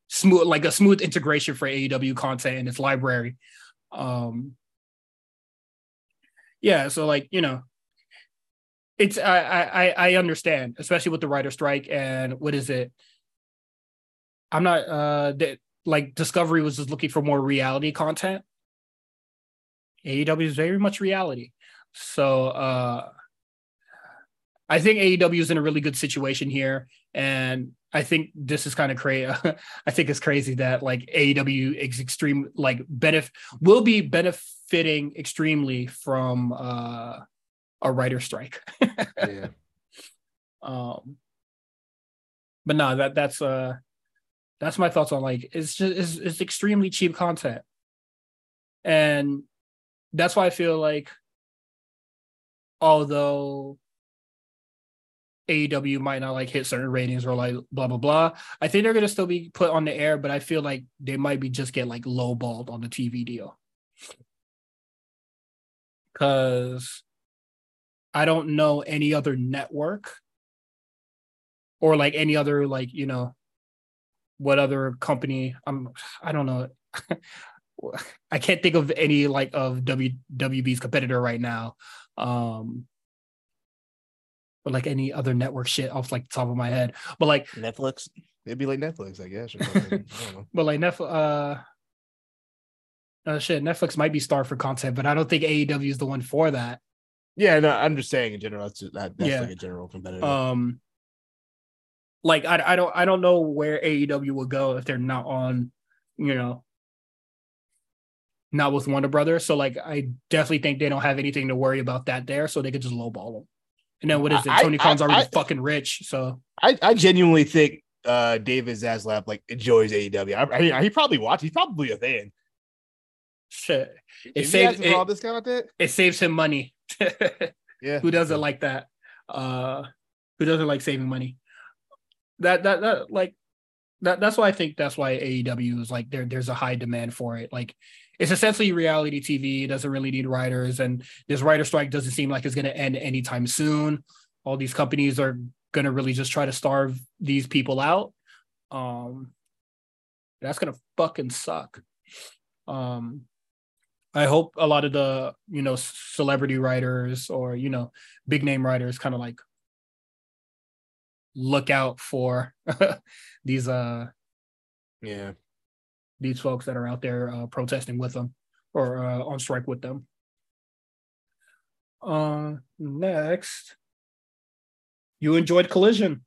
smooth like a smooth integration for AEW content in its library. Um yeah, so like you know it's I I I- I understand, especially with the writer strike and what is it? I'm not uh that like Discovery was just looking for more reality content. AEW is very much reality. So uh I think AEW is in a really good situation here. And I think this is kind of crazy. I think it's crazy that like AEW is extreme like benefit will be benefiting extremely from uh a writer strike. Yeah. um but no that that's uh that's my thoughts on like it's just it's, it's extremely cheap content and that's why i feel like although AEW might not like hit certain ratings or like blah blah blah. I think they're gonna still be put on the air, but I feel like they might be just get like lowballed on the TV deal. Cause I don't know any other network or like any other like, you know, what other company I'm I don't know. I can't think of any like of W WB's competitor right now. Um or like any other network shit off like the top of my head. But like Netflix. It'd be like Netflix, I guess. Or. I don't know. but like Netflix uh uh, shit, Netflix might be starved for content, but I don't think AEW is the one for that. Yeah, no, I'm just saying in general. That's just, that, that's Yeah. like a general competitor. Um, like I, I don't I don't know where AEW will go if they're not on, you know, not with Wonder Brothers. So like I definitely think they don't have anything to worry about that there, so they could just lowball them. And then what is it? I- Tony Khan's I- already I- fucking rich, so I, I genuinely think uh David Zaslav like enjoys AEW. I, I mean, he probably watches. He's probably a fan. shit. It If saves hasn't for all it, this content. it saves him money. Yeah, who doesn't like that? Uh who doesn't like saving money? That that that like that that's why I think that's why AEW is like there there's a high demand for it. Like it's essentially reality TV. It doesn't really need writers, and this writer strike doesn't seem like it's gonna end anytime soon. All these companies are gonna really just try to starve these people out. Um that's gonna fucking suck. Um I hope a lot of the you know celebrity writers or you know big name writers kind of like look out for these uh yeah. These folks that are out there uh, protesting with them or uh, on strike with them. Uh, next, you enjoyed Collision.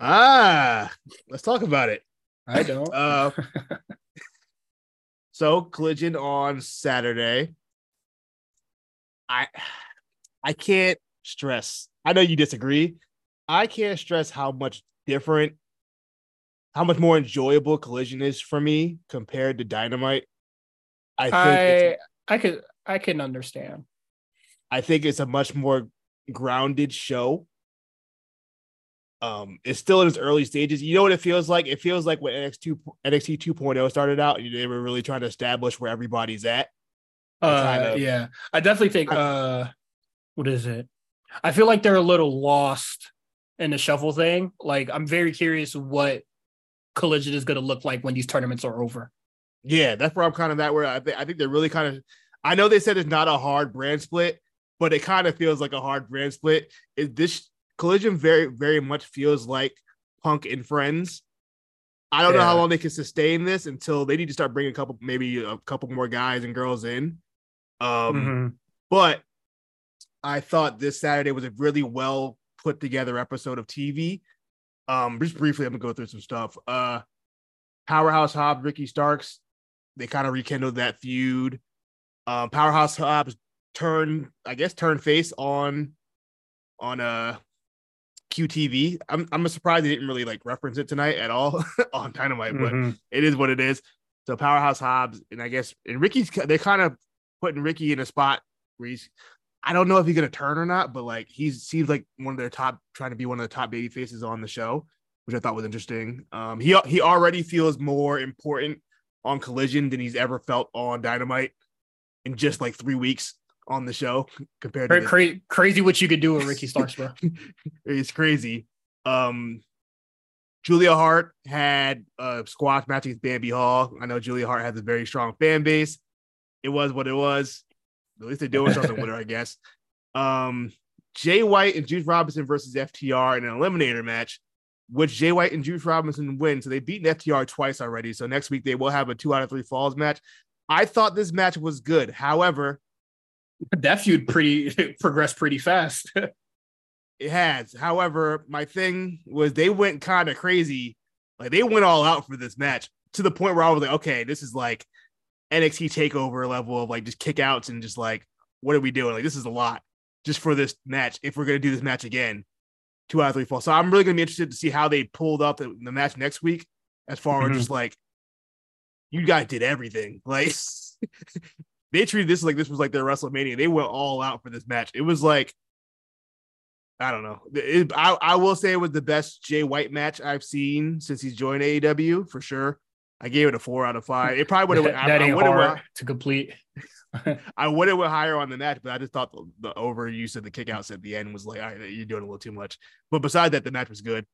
Ah, let's talk about it. I don't. Uh, so collision on Saturday. I I can't stress. I know you disagree. I can't stress how much different, how much more enjoyable collision is for me compared to Dynamite. I think I I could I can understand. I think it's a much more grounded show. Um, it's still in its early stages. You know what it feels like? It feels like when NXT NXT 2.0 started out, they were really trying to establish where everybody's at. Uh, yeah, I definitely think. Uh, what is it? I feel like they're a little lost in the shuffle thing. Like, I'm very curious what Collision is going to look like when these tournaments are over. Yeah, that's where I'm kind of at. Where I, th- I think they're really kind of. I know they said it's not a hard brand split, but it kind of feels like a hard brand split. Is this collision very, very much feels like Punk and Friends. I don't know how long they can sustain this until they need to start bringing a couple, maybe a couple more guys and girls in. Um, Mhm. but I thought this Saturday was a really well put together episode of TV. Um, just briefly, I'm gonna go through some stuff. Uh, Powerhouse Hobbs, Ricky Starks, they kind of rekindled that feud. Um, Powerhouse Hobbs turned, I guess, turned face on on uh QTV. I'm I'm surprised they didn't really like reference it tonight at all on Dynamite, but Mhm. it is what it is. So Powerhouse Hobbs, and I guess and Ricky's they're kind of putting Ricky in a spot where he's I don't know if he's gonna turn or not, but like he seems like one of their top trying to be one of the top baby faces on the show, which I thought was interesting. Um he he already feels more important on collision than he's ever felt on dynamite in just like three weeks on the show compared to Cra- the- crazy what you could do with Ricky Starks, bro. it's crazy. Um, Julia Hart had a squash match against Bambi Hall. I know Julia Hart has a very strong fan base. It was what it was. At least they're doing something with her, I guess. Um, Jay White and Juice Robinson versus FTR in an eliminator match, which Jay White and Juice Robinson win. So they've beaten FTR twice already. So next week they will have a two out of three falls match. I thought this match was good. However, that feud pretty progressed pretty fast. It has. However, my thing was they went kind of crazy. Like they went all out for this match to the point where I was like, okay, this is like NXT takeover level of like just kickouts and just like, what are we doing? Like, this is a lot just for this match. If we're gonna do this match again, two out of three falls. So I'm really gonna be interested to see how they pulled up the, the match next week, as far Mhm. as just like you guys did everything. Like they treated this like this was like their WrestleMania. They went all out for this match. It was like I don't know. It- I, I will say it was the best Jay White match I've seen since he's joined AEW for sure. I gave it a four out of five. It probably would that have. that I ain't hard to complete. I would have went higher on the match, but I just thought the, the overuse of the kickouts at the end was like, right, you're doing a little too much. But besides that, the match was good.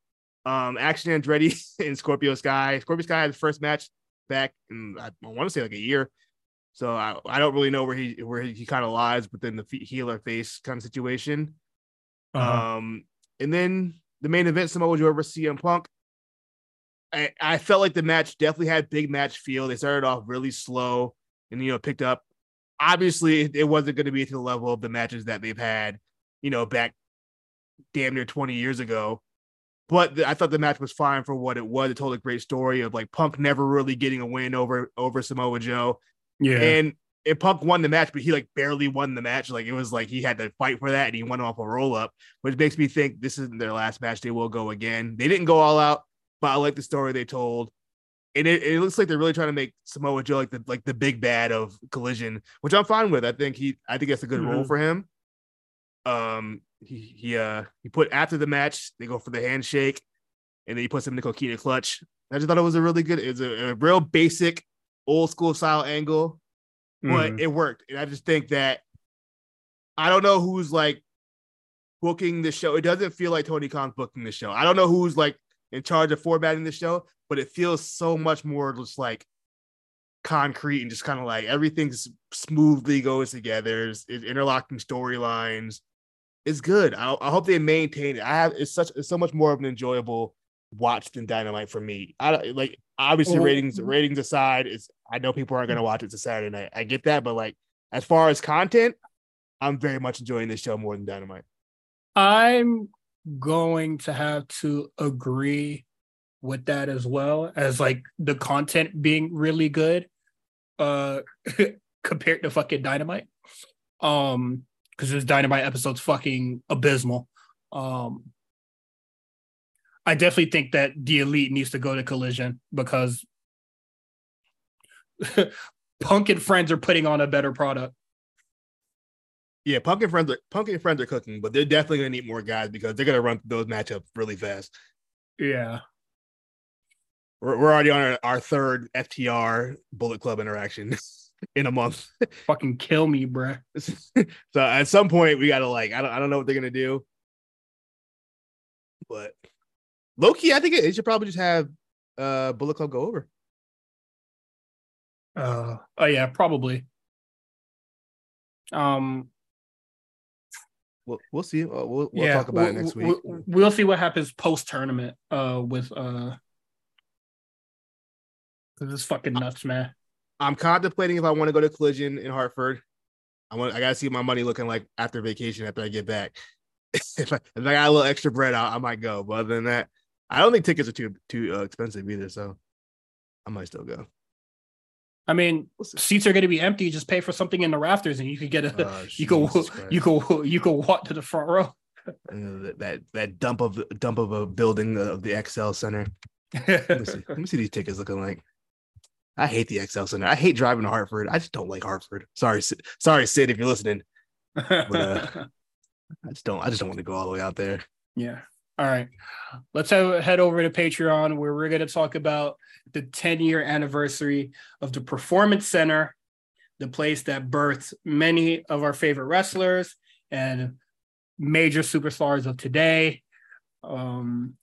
Um, Action Andretti and Scorpio Sky. Scorpio Sky had his first match back in I, I want to say like a year. So I, I don't really know where he where he, kind of lies within the healer face kind of situation. Uh-huh. Um, and then the main event, Samoa Joe versus CM Punk. I, I felt like the match definitely had big match feel. They started off really slow and you know picked up. Obviously, it, wasn't going to be to the level of the matches that they've had, you know, back damn near 20 years ago. but the, I thought the match was fine for what it was. It told a great story of like Punk never really getting a win over over Samoa Joe, Yeah. and and Punk won the match, but he like barely won the match. Like it was like he had to fight for that, and he won off a roll up, which makes me think this isn't their last match. They will go again. They didn't go all out, but I like the story they told. And it, it looks like they're really trying to make Samoa Joe like the like the big bad of Collision, which I'm fine with. I think he I think that's a good role Mhm. for him. Um, he he uh he put after the match they go for the handshake, and then he puts him in the coquina clutch. I just thought it was a really good, it's a, a real basic old school style angle but Mhm. it worked. And I just think that I don't know who's like booking the show. It doesn't feel like Tony Khan's booking the show. I don't know who's like in charge of formatting the show, but it feels so much more just like concrete and just kind of like everything's smoothly goes together. It's, it's interlocking storylines. It's good. I, I hope they maintain it. I have it's such it's so much more of an enjoyable watch than Dynamite for me. I don't- like obviously Well- ratings mm-hmm. ratings aside. It's I know people aren't gonna watch it. to Saturday night. I get that, but like as far as content, I'm very much enjoying this show more than Dynamite. I'm going to have to agree with that as well as like the content being really good uh compared to fucking dynamite. Um because this dynamite episode's fucking abysmal. Um i definitely think that the elite needs to go to collision because punk and friends are putting on a better product Yeah, and friends are and friends are cooking, but they're definitely gonna need more guys because they're gonna run those matchups really fast. yeah We're, we're already on our, our third FTR Bullet Club interaction in a month. fucking kill me bruh so at some point we gotta like I don't I don't know what they're gonna do. But Loki, I think it, it should probably just have uh Bullet Club go over. Uh, oh yeah, probably. Um, We'll we'll see. Uh, we'll we'll yeah, talk about it we'll- next week. We'll, we'll see what happens post tournament. Uh, with uh, this is fucking nuts, man. I'm contemplating if I want to go to Collision in Hartford. I want. I gotta see my money looking like after vacation after I get back. if, I, if I got a little extra bread, I, I might go. But other than that, I don't think tickets are too too uh, expensive either. So I might still go. I mean, We'll seats are going to be empty. Just pay for something in the rafters, and you could get a. Oh, you go. Jesus You go. You go walk to the front row. Uh, that, that that dump of dump of a building of the XL Center. Let me see. Let me see these tickets looking like. I hate the XL Center. I hate driving to Hartford. I just don't like Hartford. Sorry, Sid. sorry, Sid, if you're listening. uh, I just don't. I just don't want to go all the way out there. Yeah. All right. Let's have, head over to Patreon where we're going to talk about the 10 year anniversary of the Performance Center, the place that birthed many of our favorite wrestlers and major superstars of today. Um,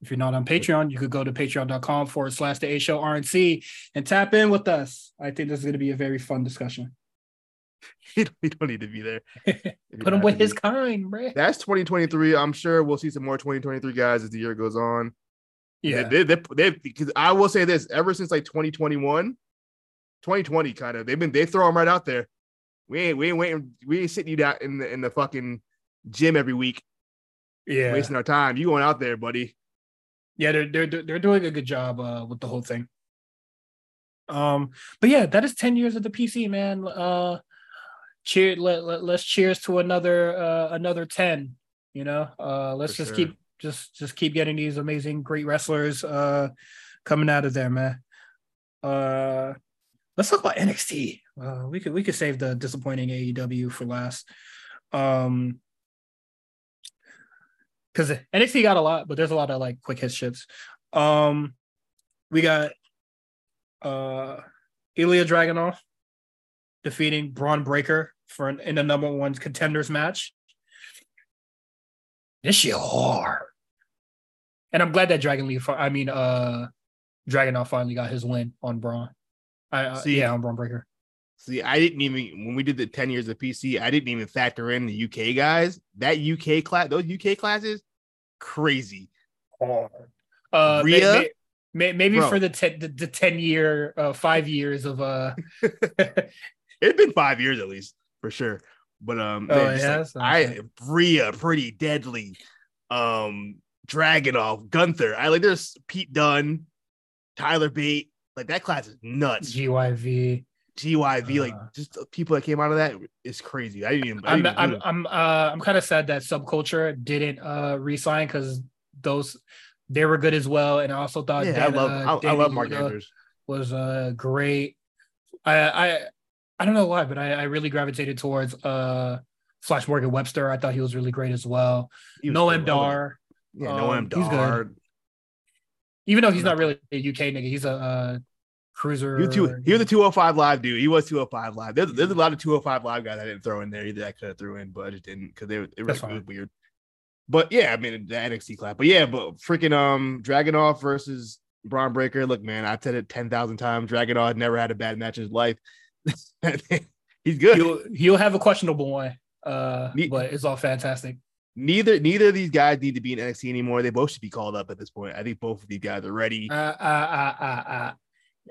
if you're not on Patreon, you could go to patreon.com forward slash the A show RNC and tap in with us. I think this is going to be a very fun discussion. You don't, need to be there. Put him with his kind, bruh. That's 2023. I'm sure we'll see some more 2023 guys as the year goes on. Yeah. They, they, they, because I will say this ever since like 2021, 2020 kind of, they've been, they throw them right out there. We ain't, we ain't waiting, we ain't sitting you down in the, in the fucking gym every week, Yeah. wasting our time. You going out there, buddy. yeah they're they're they're doing a good job uh with the whole thing um but yeah that is 10 years of the pc man uh cheer let, let let's cheers to another uh another 10 you know? Uh let's For just sure. keep just just keep getting these amazing great wrestlers uh coming out of there man. Uh let's talk about nxt uh we could we could save the disappointing aew for last. Um because NXT got a lot, but there's a lot of like quick hit shits. Um, we got uh Ilya Dragunov defeating Bron Breakker for an, in the number one contenders match. This shit hard, and I'm glad that Dragon Lee, I mean, uh, Dragunov finally got his win on Bron. I uh, See- yeah, on Bron Breakker. See, I didn't even when we did the 10 years of PC, I didn't even factor in the UK guys. That UK class, those UK classes, crazy. Uh, may- Rhea? may- may- maybe Bro. for the, ten, the the ten year, uh, five years of uh, It's been five years at least for sure. But um, Oh, man, just, like. I. Rhea, pretty deadly. Um, Dragunov, Gunther. I like there's Pete Dunne, Tyler Bate. Like that class is nuts. GYV. GYV, like Uh. just the people that came out of that is crazy. I didn't even. I I'm didn't I'm even I'm uh I'm kind of sad that subculture didn't uh resign because those they were good as well. And I also thought yeah, I love uh, I, I love Mark Andrews. was uh great. I I I don't know why, but I, I really gravitated towards uh Flash Morgan Webster. I thought he was really great as well. Noam. Dar, Yeah, um, Noam. Dar. even though he's not really a UK nigga, he's a uh, cruiser. He was, two, he was a 205 live dude. He was 205 live. There's, there's a lot of 205 live guys I didn't throw in there either. I could have threw in, but I just didn't because they were it was, That's it was fine. weird. But yeah, I mean the NXT class. But yeah, but freaking um Dragunov versus Bron Breakker. Look, man, I've said it 10,000 times. Dragunov never had a bad match in his life. He's good. he'll he'll have a questionable one, uh, Ne- but it's all fantastic. neither neither of these guys need to be in NXT anymore. They both should be called up at this point. I think both of these guys are ready. Uh, uh, uh, uh, uh.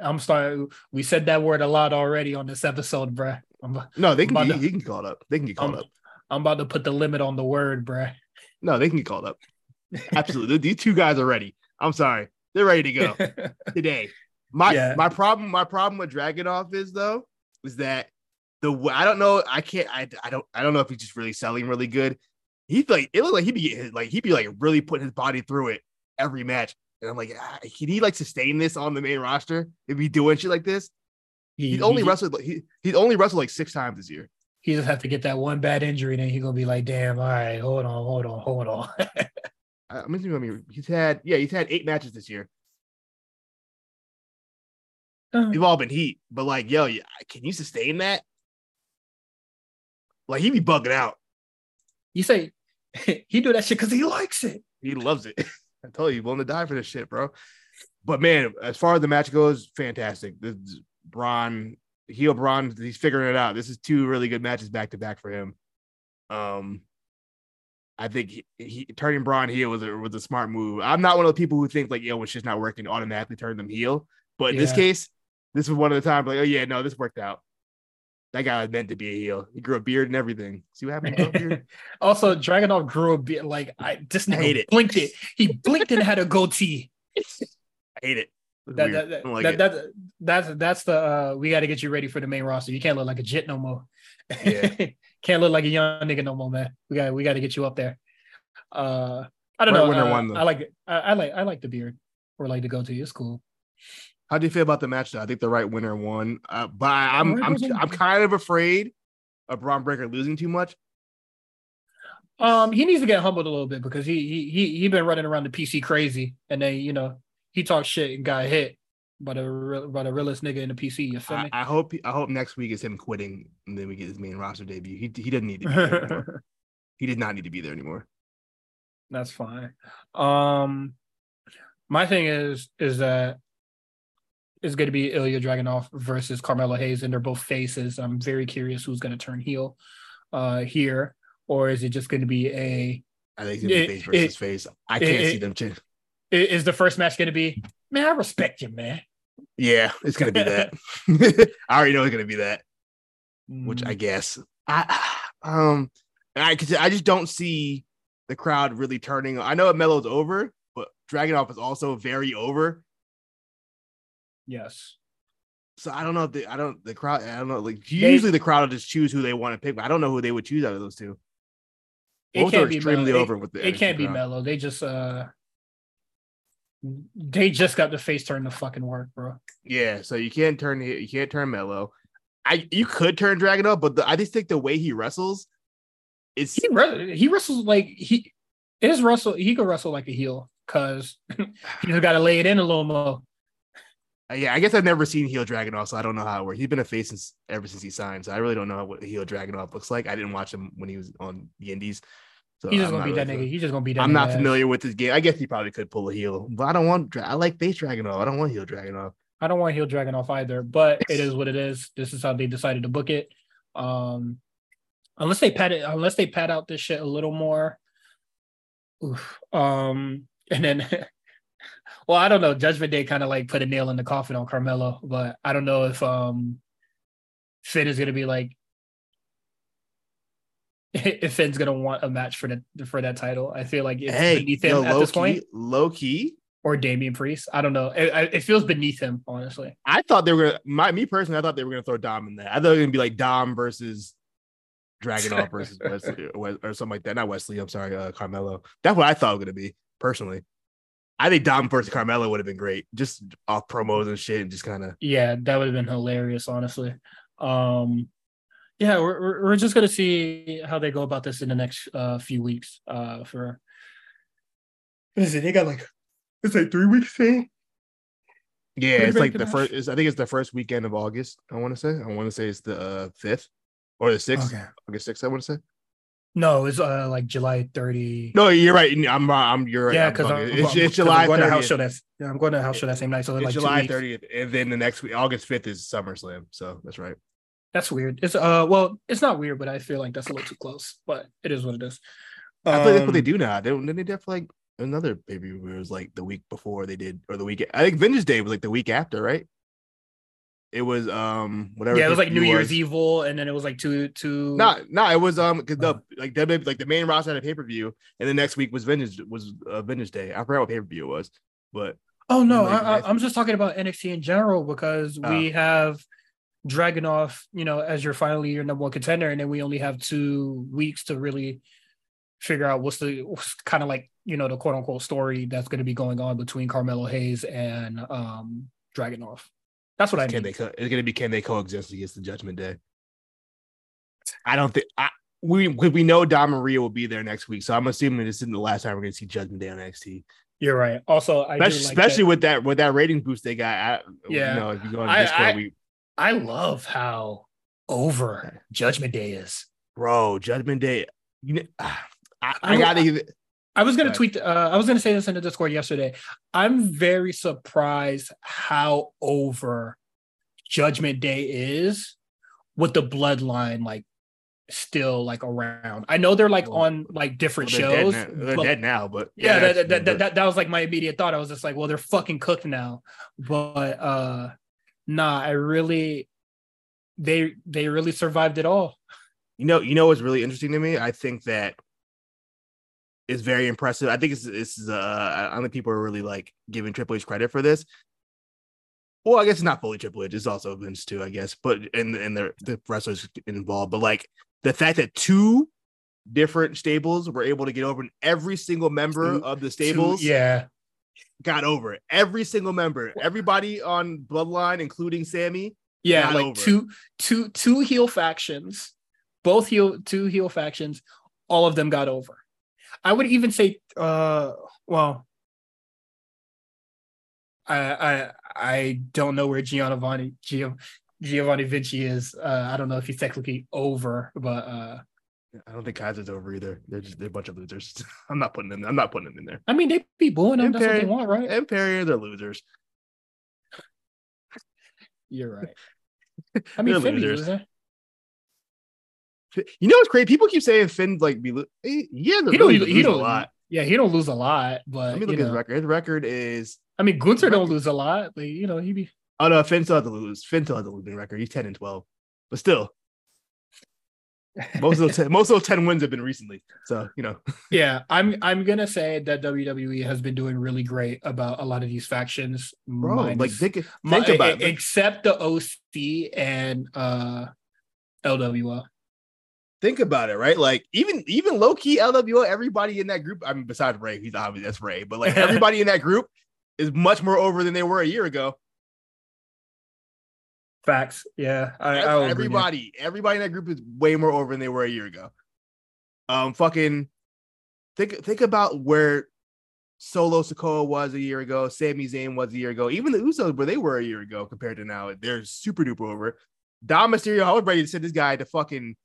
I'm sorry, we said that word a lot already on this episode, bruh. I'm, No, they can be, to- he can get called up. They can get called I'm, up. I'm about to put the limit on the word, bruh. No, they can get called up. Absolutely. These two guys are ready. I'm sorry. They're ready to go today. My Yeah. my problem my problem with Dragunov is though is that the I don't know I can't I, I don't I don't know if he's just really selling really good. He's like it looked like he'd be like he'd be like really putting his body through it every match. And I'm like, ah, can he like sustain this on the main roster if he doing shit like this? he, He's only he, wrestled like he, he's only wrestled like six times this year. he just have to get that one bad injury, and then he's gonna be like, damn, all right, hold on, hold on, hold on. I'm mean, he's had yeah, he's had eight matches this year. They've all been heat, but like, yo, can you sustain that? Like he be bugging out. you say he do that shit because he likes it. He loves it. I told you, he's willing to die for this shit, bro. But man, as far as the match goes, fantastic. This is Bron, heel Bron, he's figuring it out. This is two really good matches back to back for him. Um, I think he, he turning Bron heel was a was a smart move. I'm not one of the people who think like, yo, when shit's not working, automatically turn them heel. But in this case, this was one of the times like, oh yeah, no, this worked out. That guy was meant to be a heel. He grew a beard and everything. See what happened? to a beard? also, Dragunov grew a beard. like I just hate it. blinked it. He blinked and had a goatee. I hate it. That, that, that, like that, that- that's that's the uh we got to get you ready for the main roster. You can't look like a jit no more. Yeah. can't look like a young nigga no more, man. We got we got to get you up there. Uh, I don't Right know. uh, won. I like it. I, I like I like the beard or like the goatee. It's cool. How do you feel about the match? Though? I think the right winner won, uh, but I'm I'm. I'm kind of afraid of Bron Breakker losing too much. Um, he needs to get humbled a little bit because he he he he been running around the PC crazy, and then you know he talked shit and got hit by the real- by the realest nigga in the PC. You feel I, me? I hope I hope next week is him quitting, and then we get his main roster debut. He he doesn't need to be there he did not need to be there anymore. That's fine. Um, my thing is is that it's going to be Ilya Dragunov versus Carmelo Hayes, and they're both faces. I'm very curious who's going to turn heel uh, here, or is it just going to be a? I think it's be face versus it- face. I can't it- see them. change. Is the first match going to be? Man, I respect you, man. yeah, it's gonna be that. I already know it's gonna be that. Which Mm, I guess I um I I just don't see the crowd really turning. I know Melo's over, but Dragunov is also very over. Yes. So I don't know if the I don't the crowd I don't know like They- usually the crowd will just choose who they want to pick, but I don't know who they would choose out of those two. It Both are can't be extremely Melo. It- over with the It can't be crowd. Melo. They just uh, they just got the face turn to fucking work, bro. Yeah, so you can't turn you can't turn Melo. I you could turn Dragon up, but the, I just think the way he wrestles is he wre- he wrestles like he is wrestle he could wrestle like a heel because he just got to lay it in a little more. Uh, yeah. I guess I've never seen heel Dragunov, so I don't know how it works. He's been a face since ever since he signed, so I really don't know what heel Dragunov looks like. I didn't watch him when he was on the Indies, so He's just I'm gonna be that nigga. He's just gonna be that. I'm not ass. familiar with his game. I guess he probably could pull a heel, but I don't want. I like face Dragunov. I don't want heel Dragunov. I don't want heel Dragunov either, but it is what it is. This is how they decided to book it. Um, unless they pat it, unless they pat out this shit a little more. Oof. Um, and then, well, I don't know. Judgment Day kind of like put a nail in the coffin on Carmelo, but I don't know if um Finn is gonna be like, if Finn's gonna want a match for the for that title. I feel like it's Hey, beneath him yo, at low this key, point, low key. or Damian Priest. I don't know. It, it feels beneath him, honestly. I thought they were gonna my me personally, I thought they were gonna throw Dom in there. I thought it was gonna be like Dom versus Dragunov versus Wes Lee or, or something like that. Not Wes Lee, I'm sorry, uh Carmelo. That's what I thought it was gonna be, personally. I think Dom versus Carmelo would have been great, just off promos and shit, and just kind of Yeah, that would have been hilarious, honestly. Um, yeah, we're we're, we're just gonna see how they go about this in the next uh, few weeks. Uh, for what is it? They got like it's like three weeks thing. yeah, Pretty it's like the match. first. It's, I think it's the first weekend of August. I want to say. I want to say it's the uh, fifth or the sixth. Okay. August sixth. I want to say. No, it's uh like July thirty. No, you're right. I'm. I'm. You're right. yeah, because it's, I'm- July I'm going to house show that's yeah, I'm going to house show that same night. So It's like July 30th, and then the next week, August 5th, is SummerSlam. So that's right. That's weird. It's uh well, it's not weird, but I feel like that's a little too close. But it is what it is. I feel like that's what they Um, do now. They don't. Then they did for like another view. It was like the week before they did, or the week. I think Vengeance Day was like the week after, right? It was um whatever. Yeah, it was like New Year's. Evil, and then it was like two two. No, no, it was um because Uh. the like WWE like the main roster had a pay per view, and the next week was Vengeance was uh, Vengeance Day. I forgot what pay per view it was, but Oh no, I, I'm just talking about NXT in general because Oh. we have Dragunov, you know, as your finally your number one contender, and then we only have two weeks to really figure out what's the what's kind of like you know the quote unquote story that's going to be going on between Carmelo Hayes and um Dragunov. That's what I can mean. they co- it's gonna be can they coexist against the Judgment Day? I don't think I we we know Don Maria will be there next week, so I'm assuming this isn't the last time we're gonna see Judgment Day on NXT. You're right. Also, I especially, like especially with that with that ratings boost they got. I, Yeah. you know, if you go on I- Discord, I- we I love how over Judgment Day is. bro, Judgment Day. You know, I, I, I- gotta. I was gonna Right. tweet. Uh, I was gonna say this in the Discord yesterday. I'm very surprised how over Judgment Day is with the Bloodline like still like around. I know they're like Well, on like different Well, they're shows. dead. They're but- dead now, but yeah, that's- that, that, that, that, that was like my immediate thought. I was just like, well, they're fucking cooked now. But uh nah, I really they they really survived it all. You know, you know what's really interesting to me? I think that is very impressive. I think it's this is uh I don't think people are really like giving Triple H credit for this. Well, I guess it's not fully Triple H, it's also Vince too, I guess, but and and the the wrestlers involved. But like the fact that two different stables were able to get over and every single member Two- of the Two- stables yeah. got over it. Every single member, everybody on Bloodline, including Sammy. Yeah, like over two two two heel factions, both heel two heel factions, all of them got over. I would even say uh well I I I don't know where Giovanni Gio, Giovanni Vinci is. Uh I don't know if he's technically over, but uh I don't think Kaiser's over either. They're just they're a bunch of losers. I'm not putting them. I'm not putting them in there. I mean they be booing him, that's what they want, right? Imperium, they're losers. You're right. I mean They're Finn be losers. You know what's crazy? People keep saying Finn like be lo- he, he He don't really he lose a don't lot. Yeah, he don't lose a lot, but Let me look at his record. His record is I mean Gunther don't lose a lot. Like, you know, he be oh no, Finn still has to lose. Finn still has a losing record. He's 10 and 12. But still, most of those 10, most of those 10 wins have been recently. So you know, Yeah, I'm I'm gonna say that WWE has been doing really great about a lot of these factions. bro, like think, think mi- about it. except the OC and uh LWO. Think about it, right? Like even even low key LWO, everybody in that group. I mean, besides Ray, he's obviously that's Ray, but like everybody in that group is much more over than they were a year ago. Facts. Yeah, I, I will agree there. everybody, everybody in that group is way more over than they were a year ago. Um, fucking think think about where Solo Sikoa was a year ago, Sami Zayn was a year ago, even the Usos where they were a year ago compared to now. They're super duper over. Dom Mysterio, I was ready to send this guy to fucking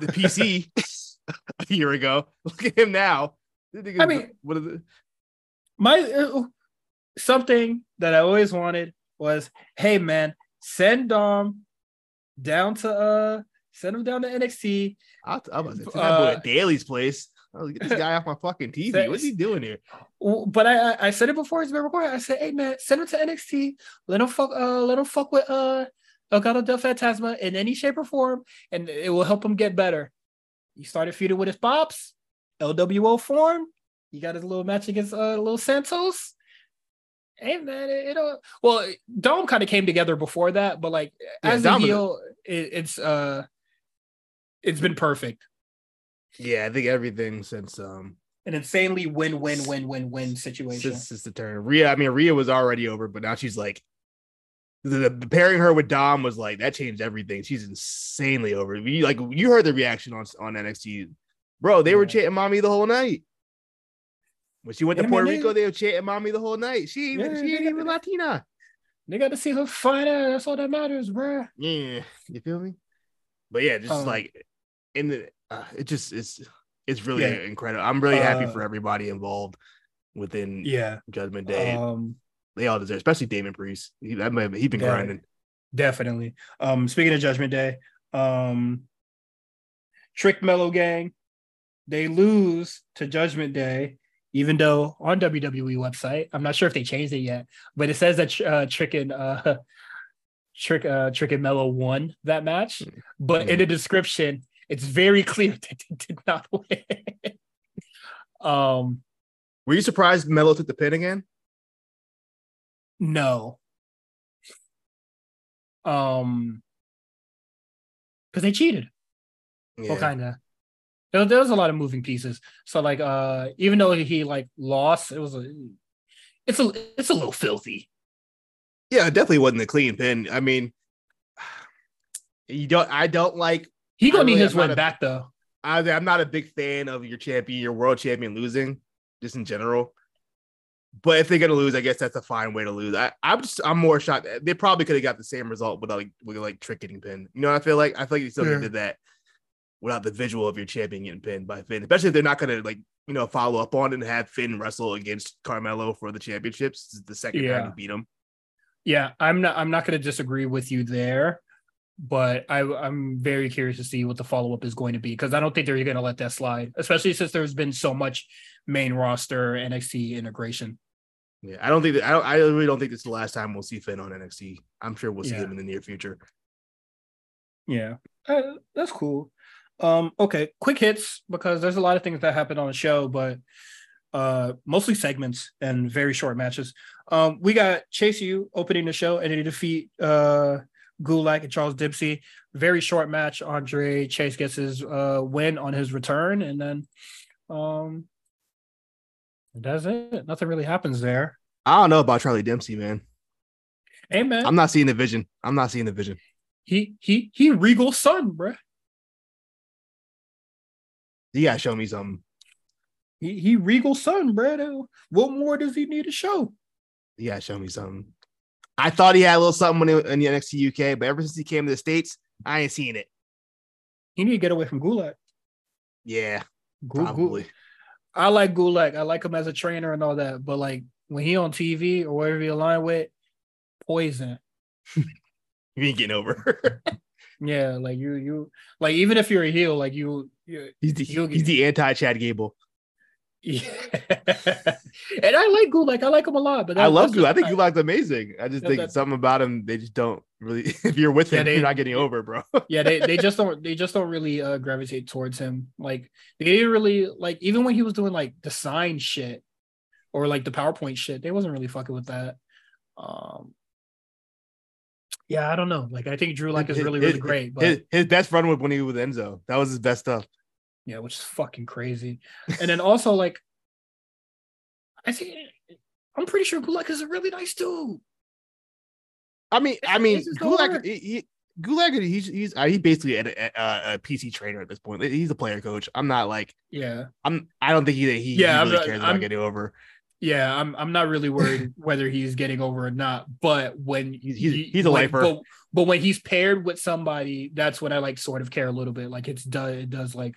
the PC a year ago. Look at him now. I mean- what is it? My uh, something that I always wanted was, hey man, send Dom down to uh send him down to NXT. I'll, I'm about to say, Uh, at Daly's place. Oh, get this guy off my fucking TV. What's he doing here? But I, I I said it before it's been recorded. I said, hey man, send him to NXT. Let him fuck uh let him fuck with uh Elgato Del Fantasma in any shape or form, and it will help him get better. he started feuding with his pops. LWO form. He got his little match against uh, little Santos. Hey man, it, it well, Dom kind of came together before that, but like Yeah, as Dom a heel, it, it's uh, it's been perfect. Yeah, I think everything since um An insanely win win win win win situation. since, since the turn. Rhea, I mean, Rhea was already over, but now she's like the, the pairing her with Dom was like that changed everything. She's insanely over. You like you heard the reaction on on NXT, bro. They were Yeah. chanting "mommy" the whole night. When she went Yeah, to Puerto they- Rico, they were chanting "mommy" the whole night. She even, Yeah, she ain't even Latina. They got to see her fine ass. That's all that matters, bro. Yeah, you feel me? But yeah, just Um, like in the, uh, it just it's it's really incredible. I'm really happy Uh, for everybody involved within Yeah. Judgment Day. Um, they all deserve, especially Damian Priest. He, that might, he been Yeah. grinding. definitely. Um, speaking of Judgment Day, um, Trick Melo Gang, they lose to Judgment Day, even though on WWE website, I'm not sure if they changed it yet, but it says that uh, Trick and uh, Trick uh, Trick and Melo won that match, but in the description, it's very clear that they did not win. um, Were you surprised Melo took the pin again? No. Um, because they cheated. Well, kind of. There, there was a lot of moving pieces. So like, uh, even though he like lost, it was a, it's a, it's a little filthy. yeah, it definitely wasn't a clean pin. I mean, you don't. I don't like. He gonna need really his win back though. I, I'm not a big fan of your champion, your world champion losing, just in general. But if they're gonna lose, I guess that's a fine way to lose. I, I'm just I'm more shocked. They probably could have got the same result without like with like trick getting pinned. You know what I feel like? I feel like they still Yeah. did that without the visual of your champion getting pinned by Finn, especially if they're not gonna like you know follow up on and have Finn wrestle against Carmelo for the championships. Is the second Yeah. time to beat him. Yeah, I'm not. I'm not going to disagree with you there, but I, I'm very curious to see what the follow up is going to be because I don't think they're going to let that slide, especially since there's been so much main roster NXT integration. Yeah, I don't think that I don't I really don't think this is the last time we'll see Finn on NXT. I'm sure we'll see Yeah. him in the near future. Yeah, uh, that's cool. Um, okay, quick hits because there's a lot of things that happened on the show, but uh, mostly segments and very short matches. Um, we got Chase U opening the show and they defeat uh Gulak and Charles Dempsey. Very short match. Andre Chase gets his uh win on his return, and then um that's it. Nothing really happens there. I don't know about Charlie Dempsey, man. Hey man, I'm not seeing the vision. I'm not seeing the vision. he he he regal son, bruh. You gotta show me something. He he regal son, bruh. What more does he need to show? You gotta show me something. I thought he had a little something when he, in the NXT UK, but ever since he came to the States, I ain't seen it. He need to get away from Gulak. Yeah, Gu- Gu- probably. I like Gulak. I like him as a trainer and all that. But like when he on TV or wherever he align with, poison. You ain't getting over. Yeah, like you you like even if you're a heel, like you, you he's the he's the anti Chad Gable. Yeah. and I like Gulak. I like him a lot. But I love Gulak. I think Gulak's amazing. I just That- think something about him. They just don't really. If you're with Yeah, him, they- you're not getting over, bro. yeah, they, they just don't they just don't really uh gravitate towards him. Like they didn't really like even when he was doing like the sign shit or like the PowerPoint shit, they wasn't really fucking with that. Um yeah, I don't know. Like I think Drew like is His- really, his- really great, but His, his best run was when he was with Enzo. That was his best stuff. Yeah, which is fucking crazy. And then also like I think I'm pretty sure Gulak is a really nice dude. I mean, I mean, This is the Gulak, he, he, Gulak, he's he's uh, he basically a, a, a PC trainer at this point. He's a player coach. I'm not like Yeah. I'm. I don't think he he, Yeah, he I'm really not- cares I'm- about getting over. Yeah, I'm I'm not really worried whether he's getting over or not. But when He's- he's- he- he's a when- lifer. But, but when he's paired with somebody, that's when I like sort of care a little bit. Like it's does it does like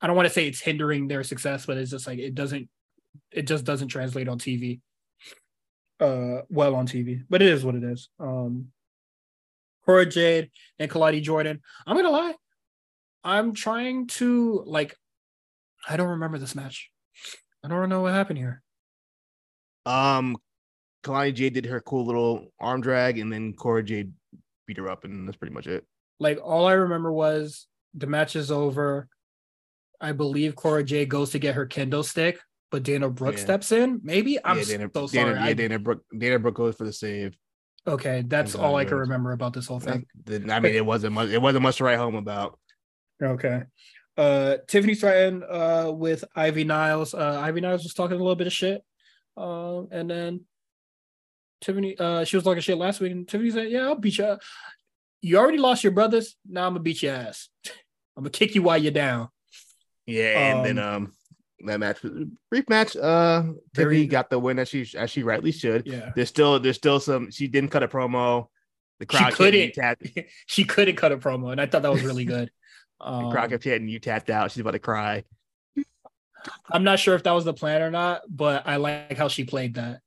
I don't want to say it's hindering their success, but it's just like it doesn't it just doesn't translate on TV. Uh well on TV. But it is what it is. Um Cora Jade and Kalani Jordan. I'm gonna lie. I'm trying to like I don't remember this match. I don't know what happened here. Um, Kalani Jade did her cool little arm drag, and then Cora Jade beat her up, and that's pretty much it. Like all I remember was the match is over. I believe Cora J goes to get her kendo stick, but Dana Brooke Yeah. steps in. Maybe I'm yeah, Dana, so sorry. Dana, yeah, Dana Brooke, Dana Brooke goes for the save. okay, that's all I can remember about this whole thing. I mean, it wasn't much. It wasn't much to write home about. Okay. Uh Tiffany Stratton uh with Ivy Niles. Uh Ivy Niles was talking a little bit of shit. Um and then Tiffany uh she was talking shit last week and Tiffany said, Yeah, I'll beat you. You already lost your brothers. Now I'm gonna beat your ass. I'm gonna kick you while you're down. Yeah, and then um, that match was brief match. Uh, Very- Tiffany got the win as she as she rightly should. Yeah. There's still there's still some. She didn't cut a promo. The crowd kept couldn't. she couldn't cut a promo, and I thought that was really good. The Um, crowd kept hitting you tapped out. She's about to cry. I'm not sure if that was the plan or not, but I like how she played that.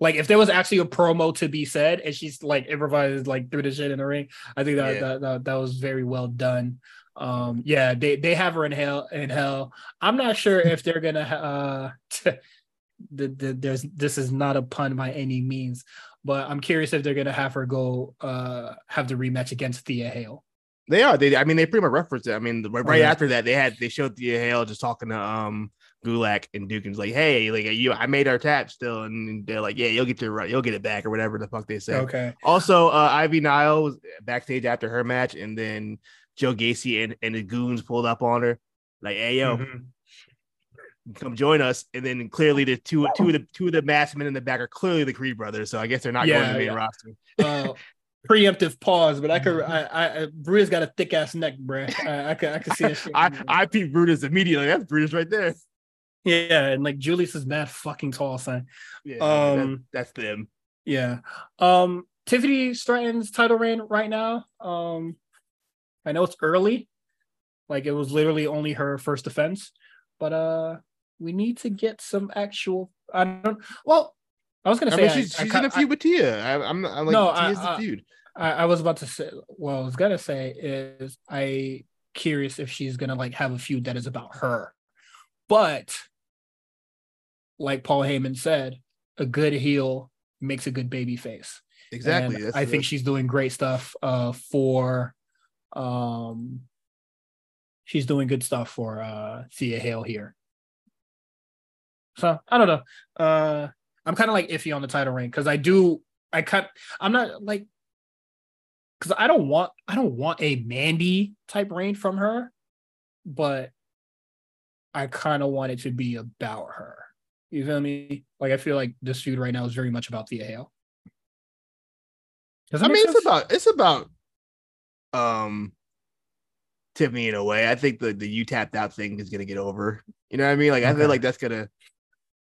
Like if there was actually a promo to be said and she's like improvised like through the shit in the ring, I think that Yeah. that, that that was very well done. Um yeah, they they have her in hell in hell. I'm not sure if they're gonna uh the, the, there's this is not a pun by any means, but I'm curious if they're gonna have her go uh have the rematch against Thea Hale. They are. They. I mean, they pretty much referenced it. I mean, the- right, right after that, they had they showed Thea Hale just talking to um Gulak and was like, "Hey, like you, I made our tap still," and they're like, "Yeah, you'll get your right, you'll get it back or whatever the fuck they say. Okay. Also, uh, Ivy Nile was backstage after her match, and then Joe Gacy and, and the goons pulled up on her, like, "Hey, yo, Mhm. come join us." And then clearly, the two two of the two of the masked men in the back are clearly the Creed brothers. So I guess they're not going to the main yeah. roster. uh preemptive pause, but I could I I, I Brutus got a thick ass neck, bruh. I, I could I could see that shit. I I peep Brutus immediately. That's Brutus right there. yeah, and like Julius is mad fucking tall, son. Yeah, Um, that- that's them. Yeah. Um Tiffany Stratton's title reign right now. Um I know it's early. Like it was literally only her first defense, but uh we need to get some actual I don't well I was gonna I say mean, she's, I she's ca- in a feud with Tia. I, I'm, I'm like, No, I- Tia's the feud. I, I was about to say well, I was gonna say is I curious if she's gonna like have a feud that is about her. But like Paul Heyman said, a good heel makes a good baby face. Exactly. I think she's doing great stuff uh for um she's doing good stuff for uh Thea Hale here. So I don't know. Uh I'm kind of like iffy on the title reign because I do I cut I'm not like because I don't want I don't want a Mandy type reign from her, but I kind of want it to be about her. You feel me? Like I feel like this feud right now is very much about Thea Hale. I mean, sense? it's about it's about um Tiffany in a way. I think the the you tapped out thing is gonna get over. You know what I mean? Like I feel like that's gonna.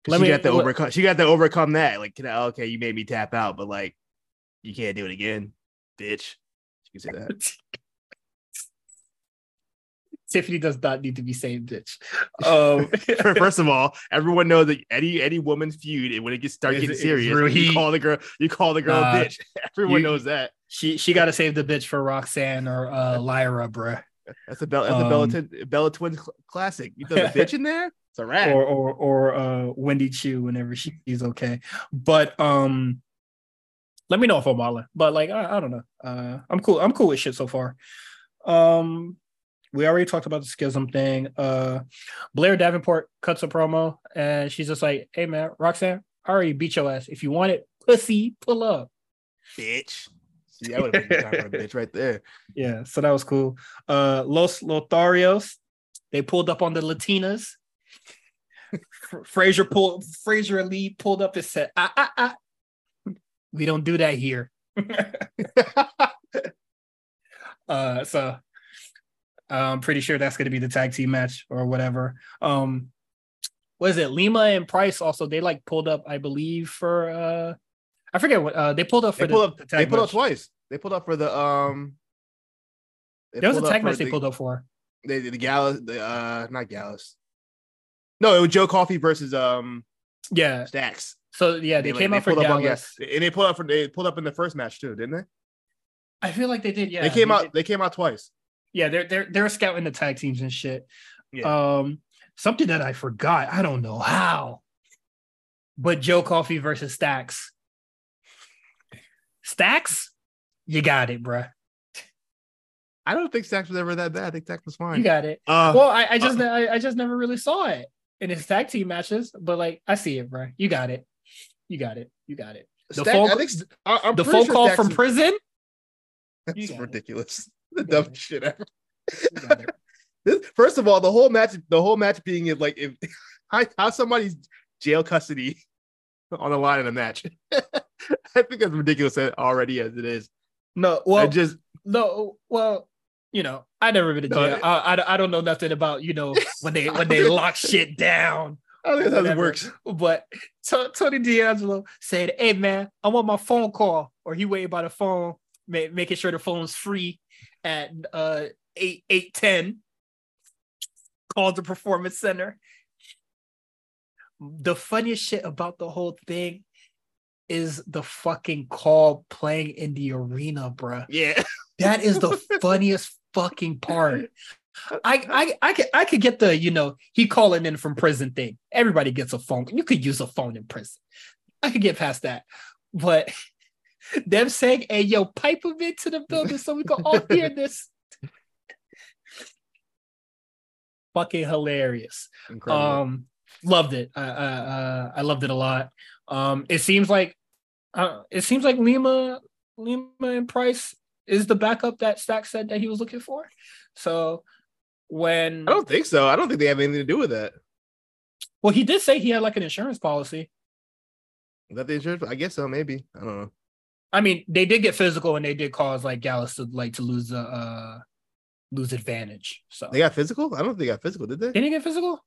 Let she me- got to let- overcome. She got to overcome that. Like, can I, okay, you made me tap out, but like, you can't do it again, bitch. You can say that. Tiffany does not need to be saying bitch. Um, First of all, everyone knows that any any woman's feud, and when it gets start getting serious, you call the girl, you call the girl a bitch. Everyone you- knows that. she she got to save the bitch for Roxanne or uh, Lyra, bruh. That's a Bella, that's a Bella, Um, Twin- Bella Twins cl- classic. You throw the bitch in there, it's a wrap. or or or uh Wendy Choo whenever she's okay. But um let me know if I'm wilding. But like I, I don't know. Uh I'm cool. I'm cool with shit so far. Um we already talked about the schism thing. Uh Blair Davenport cuts a promo and she's just like, hey man, Roxanne, I already beat your ass. If you want it, pussy, pull up. bitch. See, that would have been time for a bitch right there. Yeah, so that was cool. Uh Los Lotharios, they pulled up on the Latinas. Fraser pulled Fraser Lee pulled up and said, ah, ah, ah. We don't do that here. uh so I'm pretty sure that's gonna be the tag team match or whatever. Um what is it? Nima and Price also they like pulled up, I believe, for uh I forget what uh they pulled up for they the, pulled up. the They pulled up twice. They pulled up for the um. There was a tag match they the- pulled up for. They the Gallus, the uh, not Gallus. No, it was Joe Coffey versus um Yeah. Stacks. So yeah, they, like, came out for pulled up on Gallus. And they pulled up for they pulled up in the first match too, didn't they? I feel like they did. Yeah, they came out. did. They came out twice. Yeah, they're they're they're scouting the tag teams and shit. Yeah. Um, something that I forgot. I don't know how, but Joe Coffey versus Stacks. Stacks, you got it, bruh. I don't think Stacks was ever that bad. I think Stacks was fine. You got it. Uh, Well, I, I just uh, I, I just never really saw it in his tag team matches, but like I see it, bro. You got it. You got it. You got it. The Stack- phone- I think I, I'm the phone sure call Stacks from is- prison. That's ridiculous. it. The You dumbest it. shit ever. You got it. This, first of all, the whole match, the whole match being in like if how, how somebody's jail custody on the line in a match. I think that's ridiculous already as it is. No, I well, just no, well, you know, I never been to jail. it- I, I, I don't know nothing about you know when they when they lock shit down. I don't think that's how it works. But T- Tony D'Angelo said, "Hey man, I want my phone call," or he waited by the phone, ma- making sure the phone's free at uh eight eight ten. Called the performance center. The funniest shit about the whole thing is the fucking call playing in the arena, bruh. Yeah. That is the funniest fucking part. I I I could I could get the you know he calling in from prison thing. Everybody gets a phone. You could use a phone in prison. I could get past that, but them saying, "Hey, yo, pipe them into the building so we can all hear this." Fucking hilarious. Incredible. Um, loved it. I, I, uh, I loved it a lot. Um, it seems like, uh, it seems like Nima, Nima and Price is the backup that Stack said that he was looking for. So when, I don't think so. I don't think they have anything to do with that. well, he did say he had like an insurance policy. Is that the insurance? I guess so. Maybe. I don't know. I mean, they did get physical and they did cause like Gallus to like to lose the uh lose advantage. So They got physical. I don't think they got physical. Did they? did he get physical?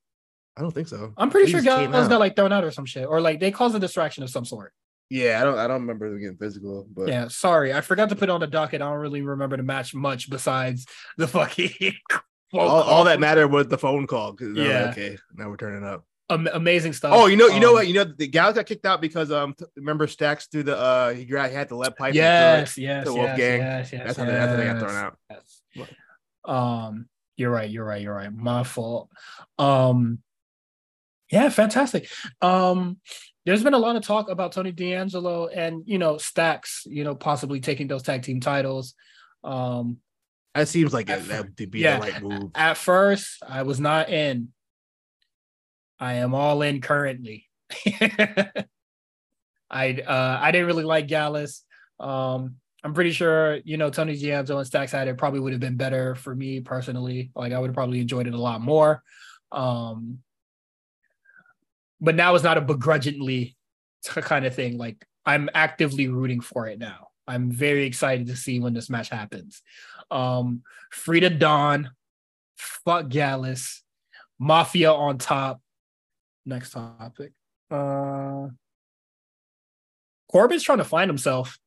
I don't think so. I'm pretty They sure Gallus got like thrown out or some shit, or like they caused a distraction of some sort. Yeah, I don't. I don't remember them getting physical. But Yeah, sorry, I forgot to put on the docket. I don't really remember the match much besides the fucking. phone all, all that mattered was the phone call. Yeah. like, okay, now we're turning up. Am- amazing stuff. Oh, you know, you know Um, what? You know, the guys got kicked out because um, t- remember Stacks threw the uh, he had the lead pipe. Yes, yes, yes, Wolfgang. yes, yes. That's how they, that's how they got thrown out. yes. Um, you're right. You're right. You're right. My fault. Um, yeah, fantastic. Um, there's been a lot of talk about Tony D'Angelo and you know Stacks, you know, possibly taking those tag team titles. Um, That seems like that would be yeah. the right move. at first, I was not in. I am all in currently. I uh I didn't really like Gallus. Um I'm pretty sure, you know, Tony Gianzo and Stacks had it probably would have been better for me personally. Like I would have probably enjoyed it a lot more. Um but now it's not a begrudgingly kind of thing. Like I'm actively rooting for it now. I'm very excited to see when this match happens. Um Frida Dawn, fuck Gallus, Mafia on top. Next topic. Uh Corbin's trying to find himself.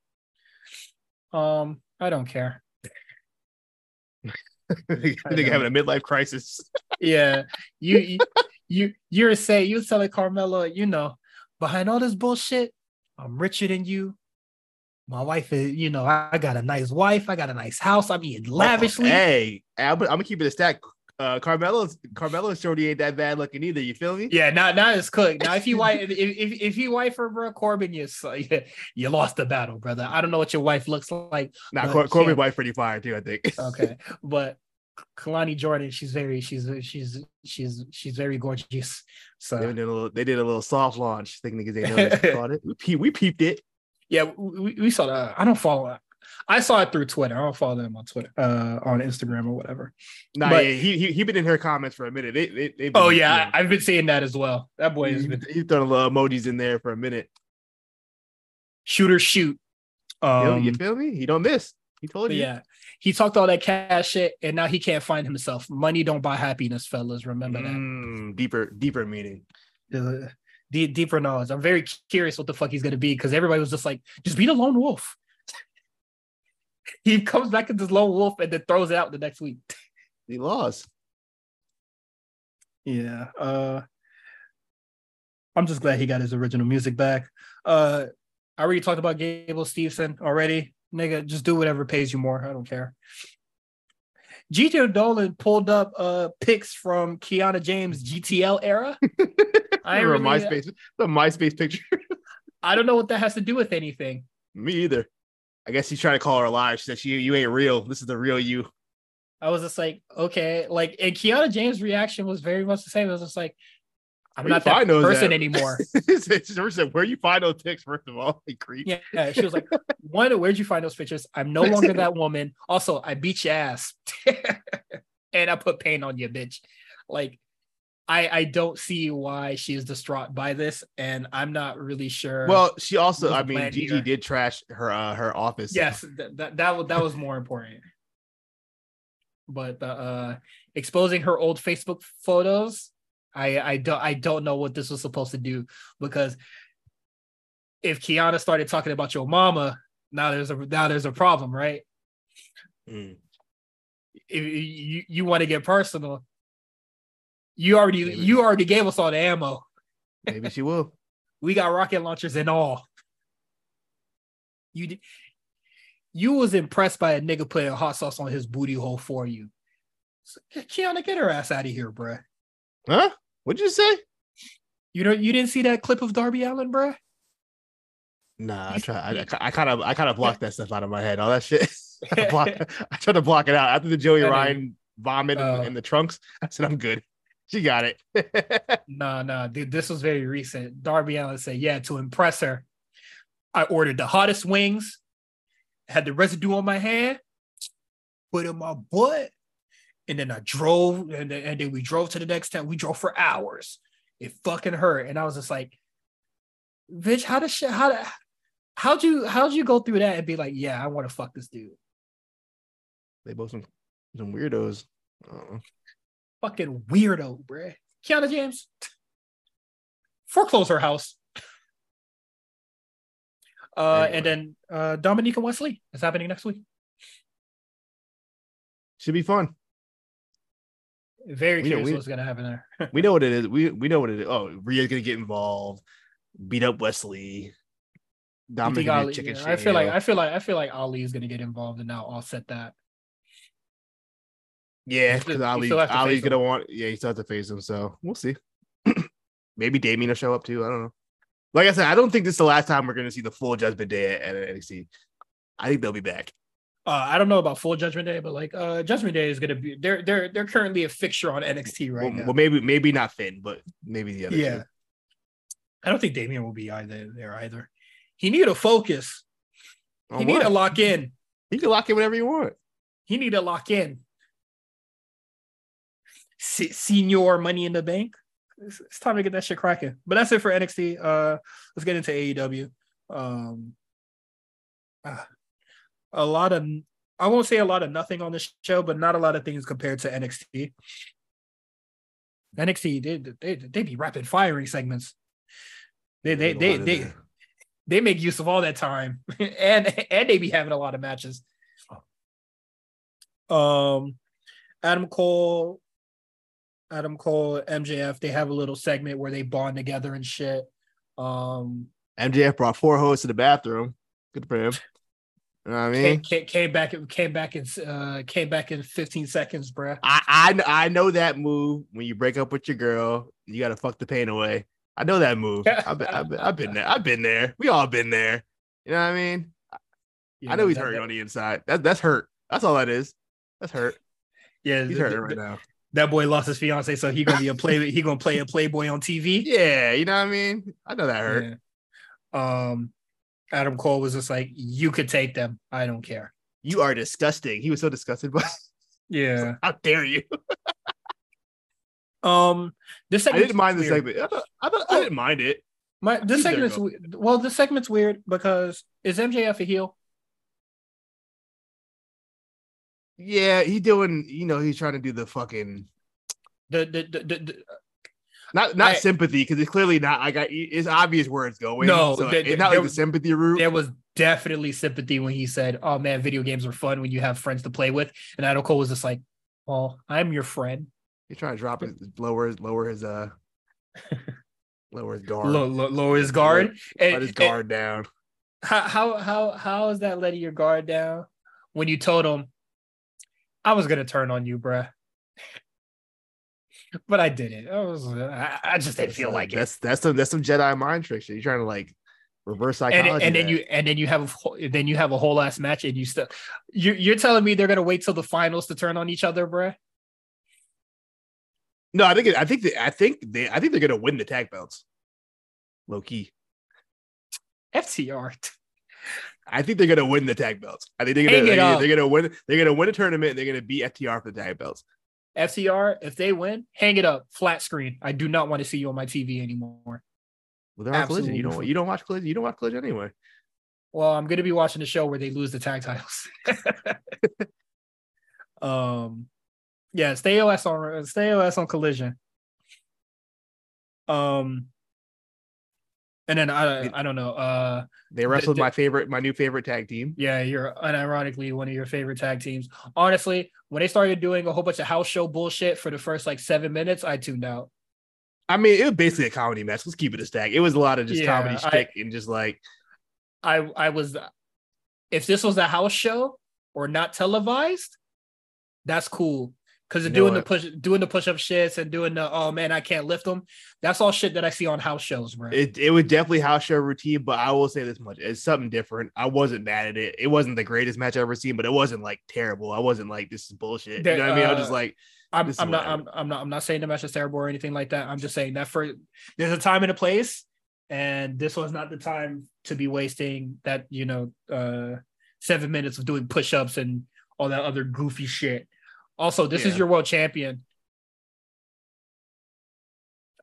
Um, I don't care. I think they're having a midlife crisis. Yeah, you you you you're saying you're telling Carmelo, you know, behind all this bullshit, I'm richer than you. My wife is, you know, I, I got a nice wife, I got a nice house, I'm eating lavishly. Hey, I'm, I'm gonna keep it a stack. Uh, Carmelo's Carmelo's shorty ain't that bad looking either. You feel me? Yeah, not now it's cooked. Now if you wife if if, if you wife her, bro, Corbin, you you, lost the battle, brother. I don't know what your wife looks like. Nah, But Cor- Corbin's yeah. wife pretty fire too. I think. Okay, but Kalani Jordan, she's very she's she's she's she's very gorgeous. So They did a little. They did a little soft launch. Thinking niggas ain't know it. We, we peeped it. yeah, we, we saw that. I don't follow. I saw it through Twitter. I don't follow them on Twitter, uh, on Instagram or whatever. Nah, But- yeah, he he he been in her comments for a minute. They, they, they've Oh been- yeah, I, I've been seeing that as well. That boy has been he's throwing little emojis in there for a minute. Shooter shoot. You Um, you feel me? He don't miss. He told you. yeah, he talked all that cash shit, and now he can't find himself. Money don't buy happiness, fellas. Remember that. Mm, deeper, deeper meaning. The deeper knowledge. I'm very curious what the fuck he's gonna be because everybody was just like, just be the lone wolf. He comes back as this lone wolf and then throws it out the next week. He lost. Yeah. Uh I'm just glad he got his original music back. Uh I already talked about Gable Stevenson already. Nigga, just do whatever pays you more. I don't care. Gigi Dolin pulled up uh pics from Kiana James GTL era. I I ain't remember really, MySpace. The MySpace picture. I don't know what that has to do with anything. Me either. I guess he's trying to call her alive. She said, "She, you ain't real. This is the real you." I was just like, okay, like, and Kiana James' reaction was very much the same. It was just like, I'm Where not you that person at? anymore. She said, Where you find those ticks, first of all? You creep. Yeah, yeah, she was like, one, where'd you find those pictures? I'm no longer that woman. Also, I beat your ass, and I put pain on you, bitch. Like, I I don't see why she is distraught by this, and I'm not really sure. Well, she also, I mean, Gigi here? did trash her uh, her office. yes, that that that, wa- that was more important. But the uh, exposing her old Facebook photos, I I don't I don't know what this was supposed to do because if Kiana started talking about your mama, now there's a now there's a problem, right? Mm. If you you want to get personal, you already Maybe. you already gave us all the ammo. Maybe she will. We got rocket launchers and all. You did, you was impressed by a nigga putting hot sauce on his booty hole for you. So, Kiana, get her ass out of here, bruh. Huh? What'd you say? You know, you didn't see that clip of Darby Allin, bruh? Nah, I try. I, kind of, I kind of blocked that stuff out of my head. All that shit. I, block, I tried to block it out after the Joey Ryan vomit in- Oh. in the trunks. I said, I'm good. She got it. no, no, dude, this was very recent. Darby Allin said, yeah, to impress her, I ordered the hottest wings, had the residue on my hand, put in my butt, and then I drove, and then, and then we drove to the next town. We drove for hours. It fucking hurt. And I was just like, bitch, how does shit, how, how'd you, how'd you go through that and be like, yeah, I want to fuck this dude? they both some some weirdos. Uh-uh. Fucking weirdo, bruh. Kiana James, foreclose her house. Uh, Anyway. and then uh, Dominik and Wes Lee is happening next week. Should be fun. Very We know- curious we- what's gonna happen there. We know what it is. We we know what it is. Oh, Rhea's gonna get involved, beat up Wes Lee. Dominic Ali- chicken yeah. I feel like I feel like I feel like Ali is gonna get involved and now offset that. Yeah, because Ali Ali's gonna want. Yeah, he still has to face him. So we'll see. Maybe Damien will show up too. I don't know. Like I said, I don't think this is the last time we're gonna see the full Judgment Day at, at NXT. I think they'll be back. Uh, I don't know about full Judgment Day, but like uh, Judgment Day is gonna be they're they're they're currently a fixture on NXT right well, now. well, maybe maybe not Finn, but maybe the other. yeah, two. I don't think Damien will be either there either. He need to focus. On he need what? to lock in. He can lock in whatever you want. He need to lock in. Se- Senior Money in the Bank. It's, it's time to get that shit cracking. But that's it for NXT. Uh, let's get into AEW. Um, ah, a lot of I won't say a lot of nothing on this show, but not a lot of things compared to NXT. NXT they they they be rapid firing segments. They they There's they they, they make use of all that time, and and they be having a lot of matches. Um, Adam Cole, Adam Cole, MJF, they have a little segment where they bond together and shit. Um, MJF brought four hoes to the bathroom. Good for him. You know what I mean? came, came back, came back in, uh, came back in 15 seconds, bruh. I, I I know that move when you break up with your girl, you gotta fuck the pain away. I know that move. I've been, I've been, I've been there. I've been there. We all been there. You know what I mean? I know he's that- that- on the inside. That, that's hurt. That's all that is. That's hurt. Yeah, He's hurting right now. That boy lost his fiance, so he gonna be a play. he gonna play a playboy on TV. Yeah, you know what I mean? I know that hurt. Yeah. Um, Adam Cole was just like, "You could take them. I don't care." You are disgusting. He was so disgusted, but Yeah. how dare you? Um, this segment I didn't mind the weird. segment. I, thought, I, thought, I didn't mind it. My this you segment's well, this segment's weird because is MJF a heel? Yeah, he doing, you know, he's trying to do the fucking The the the, the, the not not I- sympathy because it's clearly not. I got it's obvious where it's going. No, so the- it's not there like the sympathy route. there was definitely sympathy when he said, "Oh man, video games are fun when you have friends to play with," and Adam Cole was just like, "Well, I'm your friend." He's trying to drop his lower his lower his uh lower his guard. Low, low, lower his guard. Let And, his and guard down. how how how how is that letting your guard down when you told him I was gonna turn on you, bruh. But I didn't. I was I, I just didn't feel like it. that's that's some that's some Jedi mind trick shit. You're trying to like Reverse and, psychology. and then you and then you have a whole- then you have a whole ass match and you still you're, you're telling me they're gonna wait till the finals to turn on each other, bruh? No, I think it, I think they, I think they I think they're gonna win the tag belts. Low key. FTR. I think they're gonna win the tag belts. I think they're gonna they're, up. they're gonna win they're gonna win a tournament and they're gonna beat FTR for the tag belts. FTR, if they win, hang it up, flat screen. I do not want to see you on my TV anymore. Well, they're on collision. You don't you don't watch collision. You don't watch collision anyway. Well, I'm gonna be watching the show where they lose the tag titles. um, yeah, stay OS on stay OS on Collision. Um, and then I I don't know. Uh, They wrestled the- my favorite, my new favorite tag team. yeah, you're unironically one of your favorite tag teams. Honestly, when they started doing a whole bunch of house show bullshit for the first like seven minutes, I tuned out. I mean, it was basically a comedy match. Let's keep it a stack. It was a lot of just Yeah, comedy shtick and just like I I was if this was a house show or not televised, that's cool. Because doing the push doing the push up shits and doing the oh man, I can't lift them. That's all shit that I see on house shows, bro. it. It was definitely house show routine, but I will say this much: it's something different. I wasn't mad at it. It wasn't the greatest match I've ever seen, but it wasn't like terrible. I wasn't like this is bullshit. There- you know what I mean? I was uh, just like, I'm, I'm not. I'm, I'm not I'm not saying the match is terrible or anything like that. I'm just saying that for there's a time and a place, and this was not the time to be wasting that, you know, uh seven minutes of doing push-ups and all that other goofy shit. Also, this is your world champion.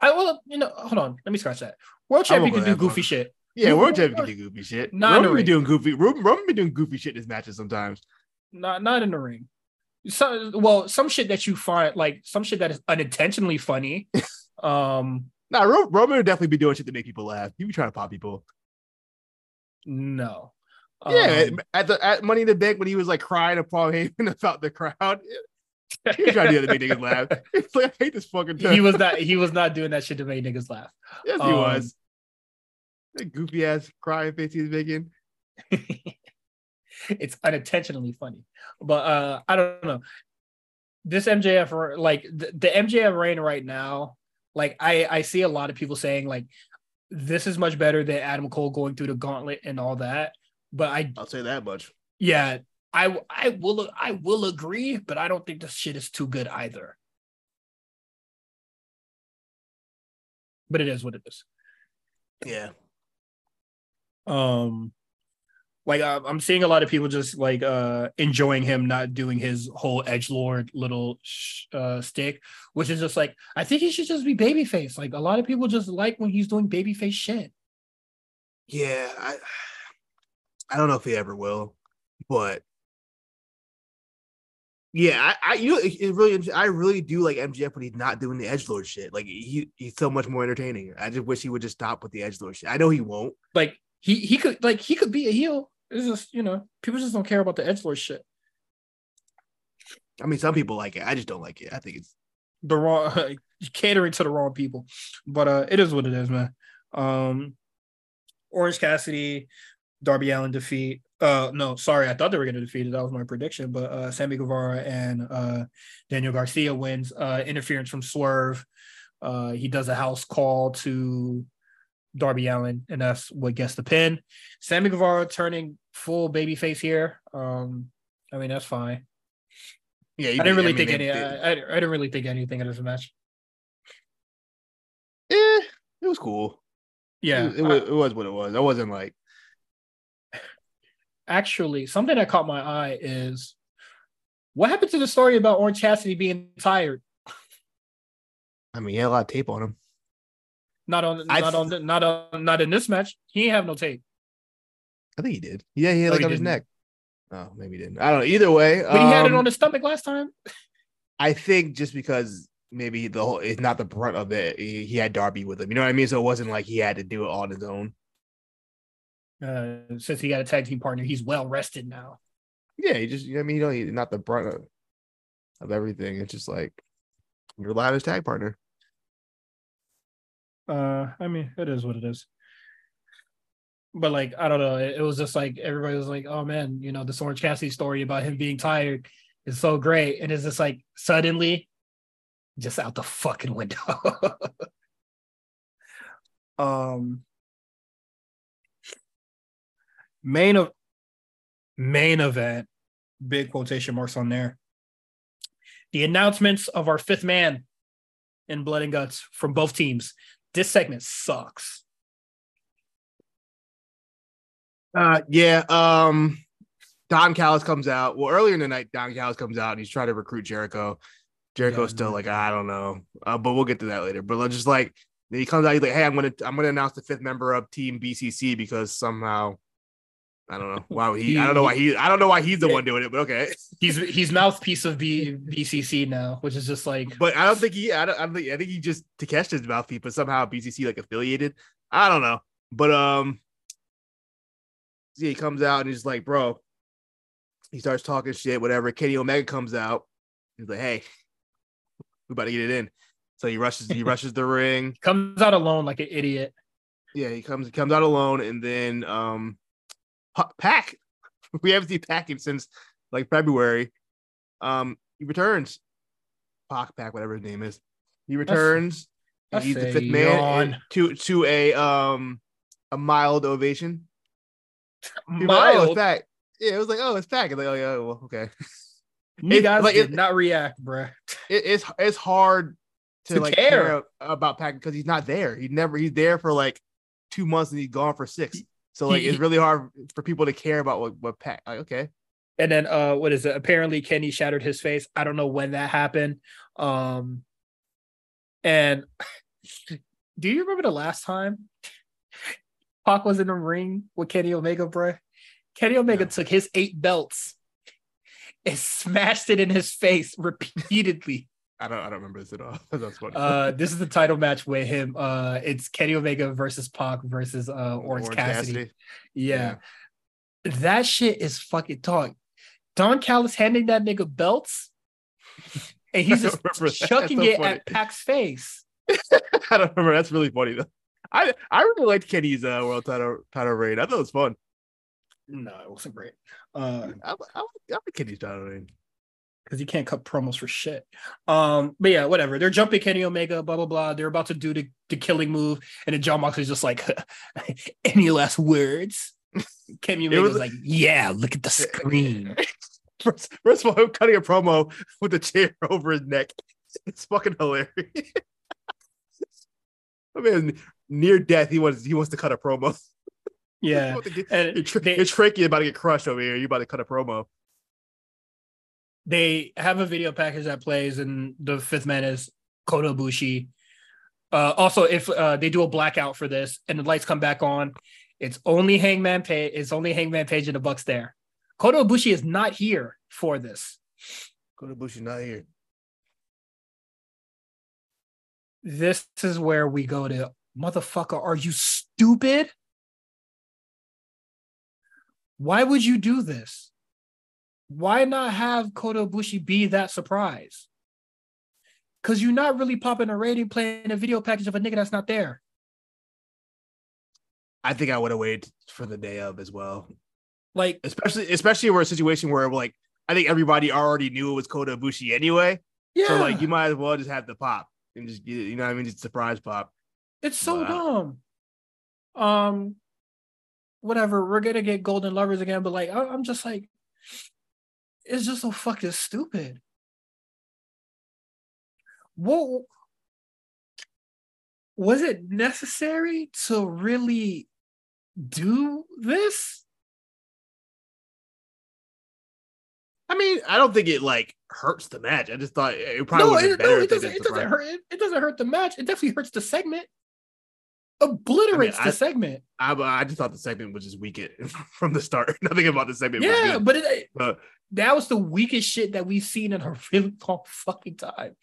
I well, you know, hold on, let me scratch that. World champion can do goofy shit. yeah, Ro- just Ro- do goofy shit. Not Roman be ring. doing goofy. Roman, Roman be doing goofy shit in his matches sometimes. Not not in the ring. So well, some shit that you find like some shit that is unintentionally funny. um Nah, Ro- Roman would definitely be doing shit to make people laugh. He be trying to pop people. no. Yeah, Um, at the at Money in the Bank when he was like crying to Paul Heyman about the crowd, he was trying to do that to make niggas laugh. It's like I hate this fucking. he was not he was not doing that shit to make niggas laugh. Yes, he um, was. That goofy ass crying face he was making. it's unintentionally funny. But uh I don't know. This MJF like the, the MJF reign right now, like I I see a lot of people saying like this is much better than Adam Cole going through the gauntlet and all that. But I I'll say that much. yeah, I I will I will agree, but I don't think this shit is too good either. But it is what it is. Yeah. um like uh, i'm seeing a lot of people just like uh enjoying him not doing his whole edge lord little sh- uh stick which is just like i think he should just be babyface like a lot of people just like when he's doing babyface shit Yeah, I I don't know if he ever will, but yeah, I, I you know it, it really I really do like MJF when he's not doing the edge lord shit. Like he he's so much more entertaining. I just wish he would just stop with the edge lord shit. I know he won't. like he he could like he could be a heel it's just you know people just don't care about the edge lord shit I mean, some people like it. I just don't like it. I think it's the wrong catering to the wrong people but uh it is what it is man um orange cassidy darby allin defeat uh no sorry i thought they were going to defeat it. That was my prediction. But uh sammy guevara and uh daniel garcia wins uh interference from swerve. Uh he does a house call to darby allin and that's what gets the pin. Sammy guevara turning full baby face here. Um i mean that's fine. Yeah. i didn't really mean, think they- any they- I, I, I didn't really think anything of this match. Eh, it was cool. yeah it, it, was, it was what it was. I wasn't like actually something that caught my eye is what happened to the story about Orange Cassidy being tired? I mean, he had a lot of tape on him. Not on, I not th- on, not on, not in this match. He ain't have no tape, I think he did. Yeah, he had No, like he on his didn't. neck. Oh, maybe he didn't. I don't know. Either way, but he had it um, on his stomach last time. I think just because maybe the whole it's not the brunt of it. He, he had Darby with him. You know what I mean? So it wasn't like he had to do it on his own. Uh, since he got a tag team partner, he's well rested now. Yeah, he just. I mean, you know, he's not the brunt of, of everything. It's just like you're allowed his tag partner. Uh, I mean, it is what it is. But like, I don't know. It, it was just like everybody was like, "Oh man, you know, this Orange Cassidy story about him being tired is so great," and it's just like suddenly, just out the fucking window. um, Main of main event, big quotation marks on there. The announcements of our fifth man in Blood and Guts from both teams. This segment sucks. Uh, yeah. Um, Don Callis comes out. Well, earlier in the night, Don Callis comes out and he's trying to recruit Jericho. Jericho's Yeah. still like, I don't know, uh, but we'll get to that later. But let's just like he comes out, he's like, Hey, I'm gonna I'm gonna announce the fifth member of Team BCC because somehow I don't know why he, I don't know why he I don't know why he's the one doing it, but okay. He's he's mouthpiece of B, BCC now, which is just like But I don't think he I don't, I don't think I think he just Takeshita's mouthpiece, but somehow BCC like affiliated. I don't know, but um, yeah, he comes out and he's like, bro, he starts talking shit, whatever. Kenny Omega comes out. He's like, hey, we about to get it in. So he rushes, he rushes the ring. comes out alone like an idiot. Yeah, he comes, he comes out alone, and then um, Pac. We haven't seen Pac since like February. Um, he returns. Pac Pack, whatever his name is. He returns. and that's he's the fifth man to to a um a mild ovation. Were like, oh, Mild. it's. Yeah, it was like, oh, it's Pac. And like, oh, yeah, well, okay. You It- guys like, did it- not react, bruh. It, it's it's hard to, To like care. care. about Pac because he's not there. He never he's there for like two months and he's gone for six. So like it's really hard for people to care about what what Pac. Like, okay, And then uh what is it? Apparently Kenny shattered his face. I don't know when that happened. Um and do you remember the last time Pac was in the ring with Kenny Omega, bro? Kenny Omega took his eight belts and smashed it in his face repeatedly. I don't I don't remember this at all. That's funny. Uh, this is the title match with him. Uh, it's Kenny Omega versus Pac versus uh Orange, Cassidy. Yeah. that shit is fucking talk. Don Callis handing that nigga belts, and he's just don't remember that. chucking so it funny. at Pac's face. I don't remember. That's really funny though. I I really liked Kenny's uh, world title title reign. I thought it was fun. No, it wasn't great. Uh, I, I, I like Kenny's title reign. Because you can't cut promos for shit. Um, but yeah, whatever. They're jumping Kenny Omega, blah blah blah. They're about to do the, the killing move, and then Jon Moxley's just like, any last words? Kenny Omega was was- like, yeah, look at the screen. First, first of all, him cutting a promo with the chair over his neck. It's fucking hilarious. I mean, near death, he wants he wants to cut a promo. Yeah, You want to get- and your, tra- they- your trachea about to get crushed over here. You about to cut a promo. They have a video package that plays, and the fifth man is Kota Ibushi. Uh, also, if uh, they do a blackout for this and the lights come back on, it's only Hangman Page. It's only Hangman Page and the Bucks there. Kota Ibushi is not here for this. Kota Ibushi, not here. This is where we go to motherfucker. Are you stupid? Why would you do this? Why not have Kota Ibushi be that surprise? Because you're not really popping a rating playing a video package of a nigga that's not there. I think I would have waited for the day of as well. Like, Especially, especially we're a situation where like I think everybody already knew it was Kota Ibushi anyway. yeah, So like you might as well just have the pop and just you know what I mean, just surprise pop. it's so Wow. dumb. Um, whatever. We're gonna get golden lovers again, but like, I- I'm just like, it's just so fucking stupid. What was it necessary to really do this? I mean, I don't think it like hurts the match. I just thought it probably No, it, no, it doesn't. It doesn't hurt. It, it doesn't hurt the match. It definitely hurts the segment. Obliterates I- the segment. I, I just thought the segment was just weak it- from the start. Nothing about the segment Yeah, but it, But uh, that was the weakest shit that we've seen in a really long fucking time.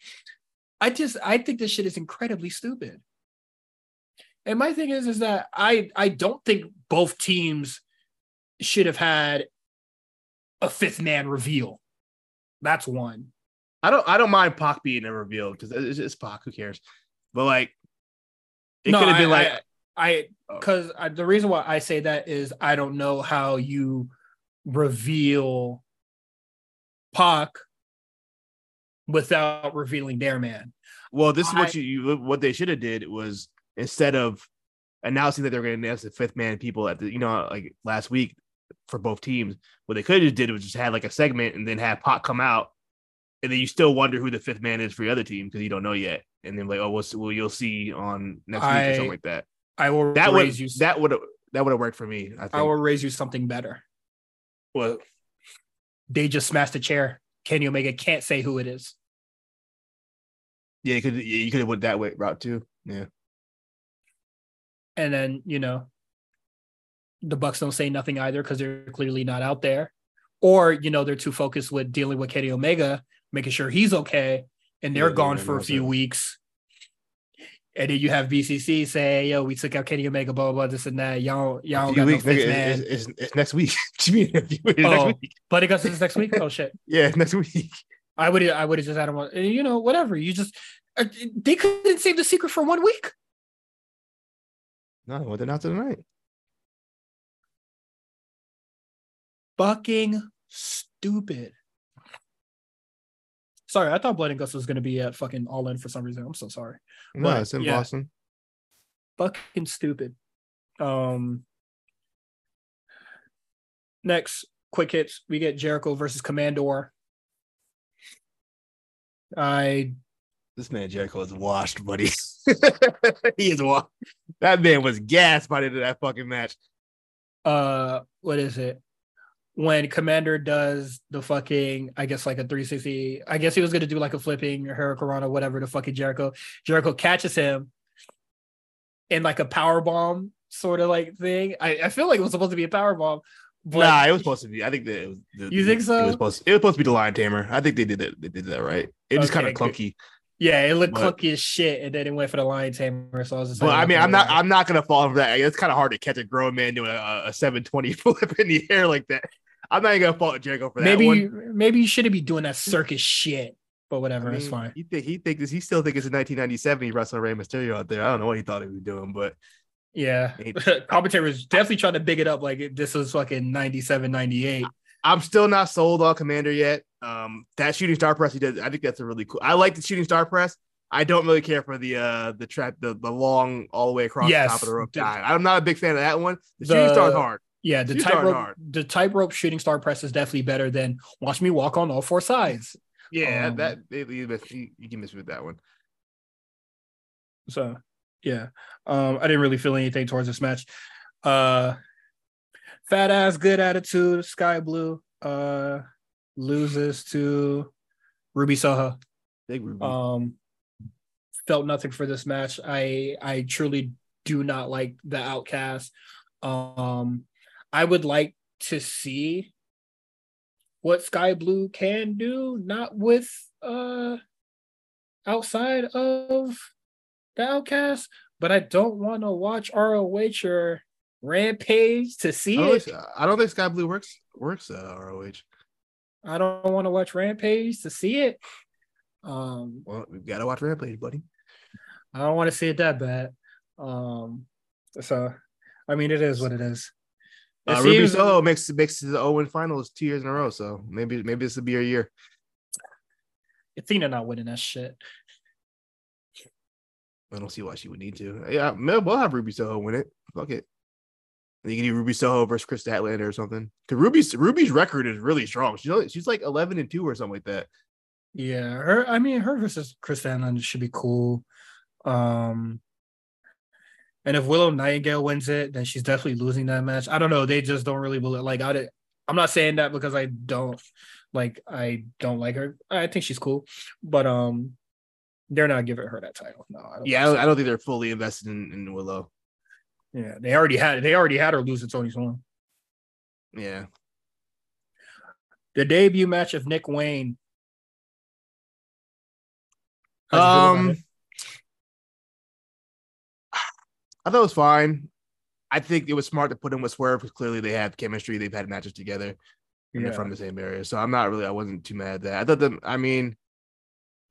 I just I think this shit is incredibly stupid. And my thing is, is that I I don't think both teams should have had a fifth man reveal. That's one. I don't I don't mind Pac being a reveal because it's, it's Pac. Who cares? But like, it No, could have been I- like I I because the reason why I say that is I don't know how you reveal Pac without revealing their man. Well, this is what I- you, you what they should have did was instead of announcing that they're going to announce the fifth man people at the you know like last week, for both teams. What they could have just did was just had like a segment and then have Pac come out, and then you still wonder who the fifth man is for the other team because you don't know yet. And then like, oh, we'll, well you'll see on next week or something like that. I will That raise would you. that would that would have worked for me. I think. I will raise you something better. well, They just smashed a chair. Kenny Omega can't say who it is. yeah, you could yeah, you could have went that way route too. Yeah, and then you know the bucks don't say nothing either because they're clearly not out there or you know they're too focused with dealing with Kenny Omega making sure he's okay and they're Yeah, gone yeah, for a few so- weeks and then you have BCC say yo we took out Kenny Omega blah blah, blah this and that y'all y'all got weeks. no nigga, man it's, it's, it's next week. What you mean? a few? Oh. Next week? but because it's next week oh shit Yeah, next week. I would I would have just had him on you know whatever you just uh, they couldn't save the secret for one week No, well, they're not tonight. fucking stupid. Sorry, I thought Blood and Guts was gonna be at fucking all in for some reason. I'm so sorry. No, But, it's in yeah. Boston. Fucking stupid. Um next, quick hits. We get Jericho versus Komander. I This man Jericho is washed, buddy. he is washed. That man was gassed by the end of that fucking match. uh what is it? When Komander does the fucking, I guess like a 360, I guess he was gonna do like a flipping Hurricane or whatever the fucking Jericho. Jericho catches him in like a power bomb sort of like thing. I, I feel like it was supposed to be a power bomb. But nah, it was supposed to be. I think that it was. The, You think It so? was supposed. it was supposed to be the lion tamer. I think they did it. They did that right. It was kind Okay, of good. clunky. Yeah, it looked But- clunky as shit, and then it went for the lion tamer. So I was just But like, I mean, I'm not. I'm not gonna fall for that. It's kind of hard to catch a grown man doing a, a 720 flip in the air like that. I'm not even gonna fault Jericho for that. maybe one. maybe you shouldn't be doing that circus shit. But whatever, I it's fine. He think he think this. He still think it's in 1997. He wrestled Rey Mysterio out there. I don't know what he thought he was doing, but Yeah, commentary was definitely trying to big it up like this was fucking 97, 98. I'm still not sold on Komander yet. Um, that shooting star press he did, I think that's a really cool. I like the shooting star press. I don't really care for the uh the trap the, the long all the way across Yes. the top of the rope guy. I'm not a big fan of that one. The, shooting The- star is hard. Yeah, the Shooting tightrope, the tightrope shooting star press is definitely better than watch me walk on all four sides. Yeah, Um, that you, you, you can miss with that one. So yeah, um, I didn't really feel anything towards this match. Uh, fat ass, good attitude. Skye Blue uh loses to Ruby Soho. Big Ruby. Um, felt nothing for this match. I I truly do not like the Outcast. Um, I would like to see what Skye Blue can do, not with uh outside of the Outcast, but I don't want to watch ROH or Rampage to see it. I don't think Skye Blue works works at ROH. I don't want to watch Rampage to see it. Um, Well, we've got to watch Rampage, buddy. I don't want to see it that bad. Um, so I mean, it is what it is. It Uh, Ruby seems- Soho makes makes the Owen finals two years in a row, so maybe maybe this will be your year. Athena not winning that shit. I don't see why she would need to. Yeah, we'll have Ruby Soho win it. Fuck it. You can do Ruby Soho versus Kris Statlander or something. Because Ruby's Ruby's record is really strong. She's only, she's like eleven and two or something like that. Yeah, her. I mean, her versus Chris Van should be cool. Um, and if Willow Nightingale wins it, then she's definitely losing that match. I don't know. They just don't really believe. Like, I did, I'm not saying that because I don't like. I don't like her. I think she's cool, but um, they're not giving her that title. No, I don't Yeah, I don't. I don't think they're fully invested in, in Willow. Yeah. They already had. They already had her lose to Toni Storm. Yeah, The debut match of Nick Wayne. How'd you feel about um. I thought it was fine. I think it was smart to put him with Swerve because clearly they have chemistry. They've had matches together. and they're from the same area. So I'm not really, I wasn't too mad at that. I thought that, I mean,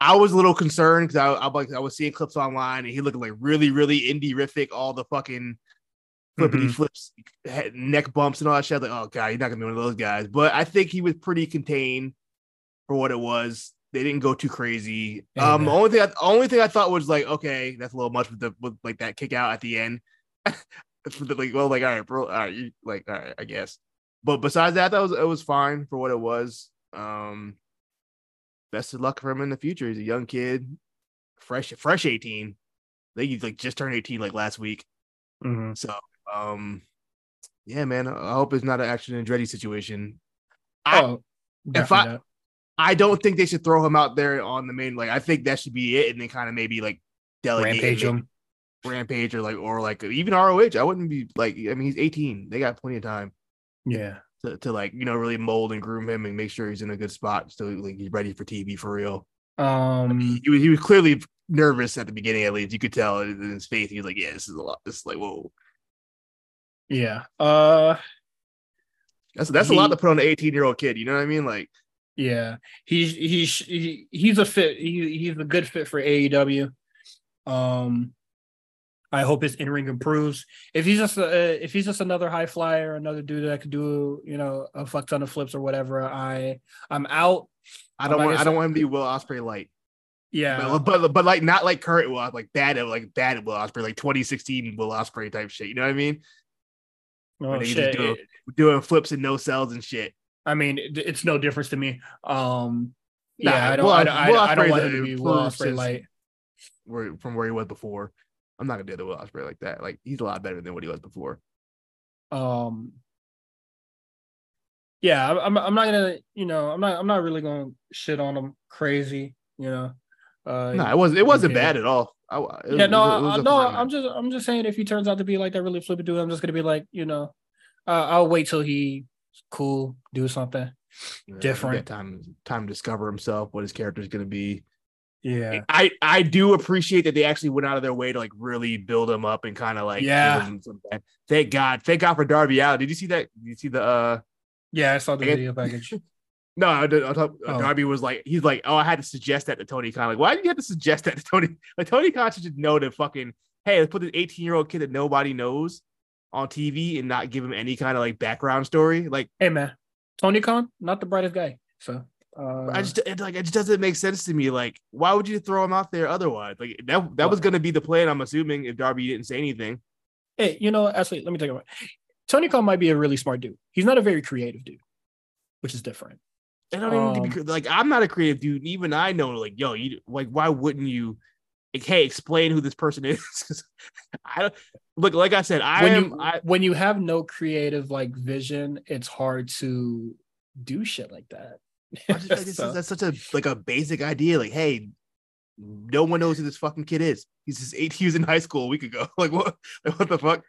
I was a little concerned because I, I, like, I was seeing clips online and he looked like really, really indie rific, all the fucking flippity Mhm. flips, head- neck bumps, and all that shit. Like, oh, God, he's not going to be one of those guys. But I think he was pretty contained for what it was. They didn't go too crazy. Yeah, um, the only thing, I, only thing I thought was like, okay, that's a little much with the with like that kick out at the end. Like, well, like, all right, bro, all right, you like, all right, I guess. but besides that, that was it was fine for what it was. Um, best of luck for him in the future. He's a young kid, fresh, fresh 18. I think he's like just turned 18 like last week. Mm-hmm. So, um, yeah, man. I hope it's not an action Andretti situation. I, Oh, if I- not. I don't think they should throw him out there on the main. Like, I think that should be it, and then kind of maybe like delegate rampage him. rampage or like or like even ROH. I wouldn't be like. I mean, he's 18. They got plenty of time Yeah. to, to like you know really mold and groom him and make sure he's in a good spot so like he's ready for TV for real. Um. He was he was clearly nervous at the beginning at least. You could tell in his face. He was like, "Yeah, this is a lot. This is like whoa." Yeah. Uh. That's that's a lot to put on an 18 year old kid. You know what I mean? Like, Yeah. He's he's he, he's a fit. He, he's a good fit for AEW. Um. I hope his in ring improves. If he's just a, if he's just another high flyer, another dude that could do you know a fuck ton of flips or whatever, I I'm out. I don't Like I want I said- don't want him to be Will Ospreay light. Yeah. But, but but like not like current Will like bad like bad Will Ospreay like 2016 Will Ospreay type shit. You know what I mean? Oh, shit. just do doing flips and no cells and shit. I mean, it- it's no difference to me. Um, Nah, yeah, I don't, Will- I, don't- I, Will I don't want him to be Will Ospreay light. Where from where he was before. I'm not gonna do the Will Ospreay like that. Like he's a lot better than what he was before. Um, yeah, I'm, I'm, not gonna, you know, I'm not, I'm not really gonna shit on him crazy, you know. Uh, No, it wasn't. It wasn't bad at all. I, it yeah, no, it was- it was no, I'm just, I'm just saying, if he turns out to be like that really flippant dude, I'm just gonna be like, you know, uh, I'll wait till he cool, do something. Know, different. Time, time to discover himself, what his character is gonna be. Yeah, I I do appreciate that they actually went out of their way to like really build him up and kind of like Yeah. Thank God, thank God for Darby Allin. Did you see that? Did you see the uh yeah, I saw the I video package. No, I did- I thought uh, Oh. Darby was like, he's like, oh, I had to suggest that to Tony Khan. Like, why did you have to suggest that to Tony? Like, Tony Khan should just know to fucking, hey, let's put this 18 year old kid that nobody knows on TV and not give him any kind of like background story. Like, hey man, Tony Khan, not the brightest guy, so. Uh, I just it, like it just doesn't make sense to me. Like, why would you throw him out there otherwise? Like that that was gonna be the plan. I'm assuming if Darby didn't say anything. Hey, you know, actually, let me take a Tony Khan might be a really smart dude. He's not a very creative dude, which is different. I don't even Um, think we could- like I'm not a creative dude. Even I know like yo, you like why wouldn't you? Like, hey, explain who this person is. I don't look like I said. I when am. you I, when you have no creative like vision, it's hard to do shit like that. Just like So- that's such a like a basic idea. Like, hey, no one knows who this fucking kid is. He's just eight. He was in high school a week ago. Like what? Like, what the fuck?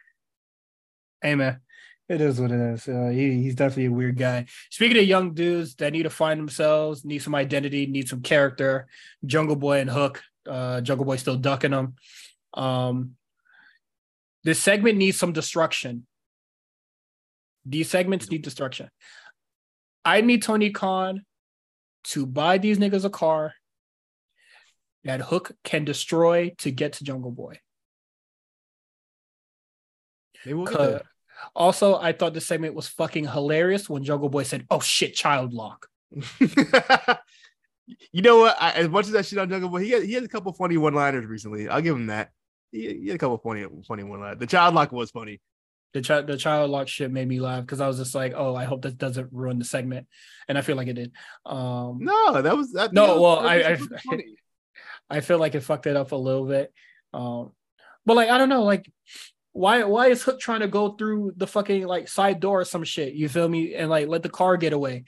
hey man, it is what it is. Uh, he, he's definitely a weird guy. Speaking of young dudes that need to find themselves, need some identity, need some character, Jungle Boy and Hook. Uh, Jungle Boy still ducking them. Um, this segment needs some destruction. These segments need destruction. I need Tony Khan to buy these niggas a car that Hook can destroy to get to Jungle Boy. Maybe we'll get Uh, there. Also, I thought the segment was fucking hilarious when Jungle Boy said, "Oh shit, child lock." you know what? I, as much as I shit on Jungle Boy, he had, he had a couple funny one liners recently. I'll give him that. He, he had a couple funny funny one liners. The child lock was funny. The child the child lock shit made me laugh because I was just like, "Oh, I hope that doesn't ruin the segment," and I feel like it did. Um, No, that was that. No, that was- well, that I- was I- funny. I feel like it fucked it up a little bit. Um, but like, I don't know, like, why why is Hook trying to go through the fucking like side door or some shit? You feel me? And like let the car get away.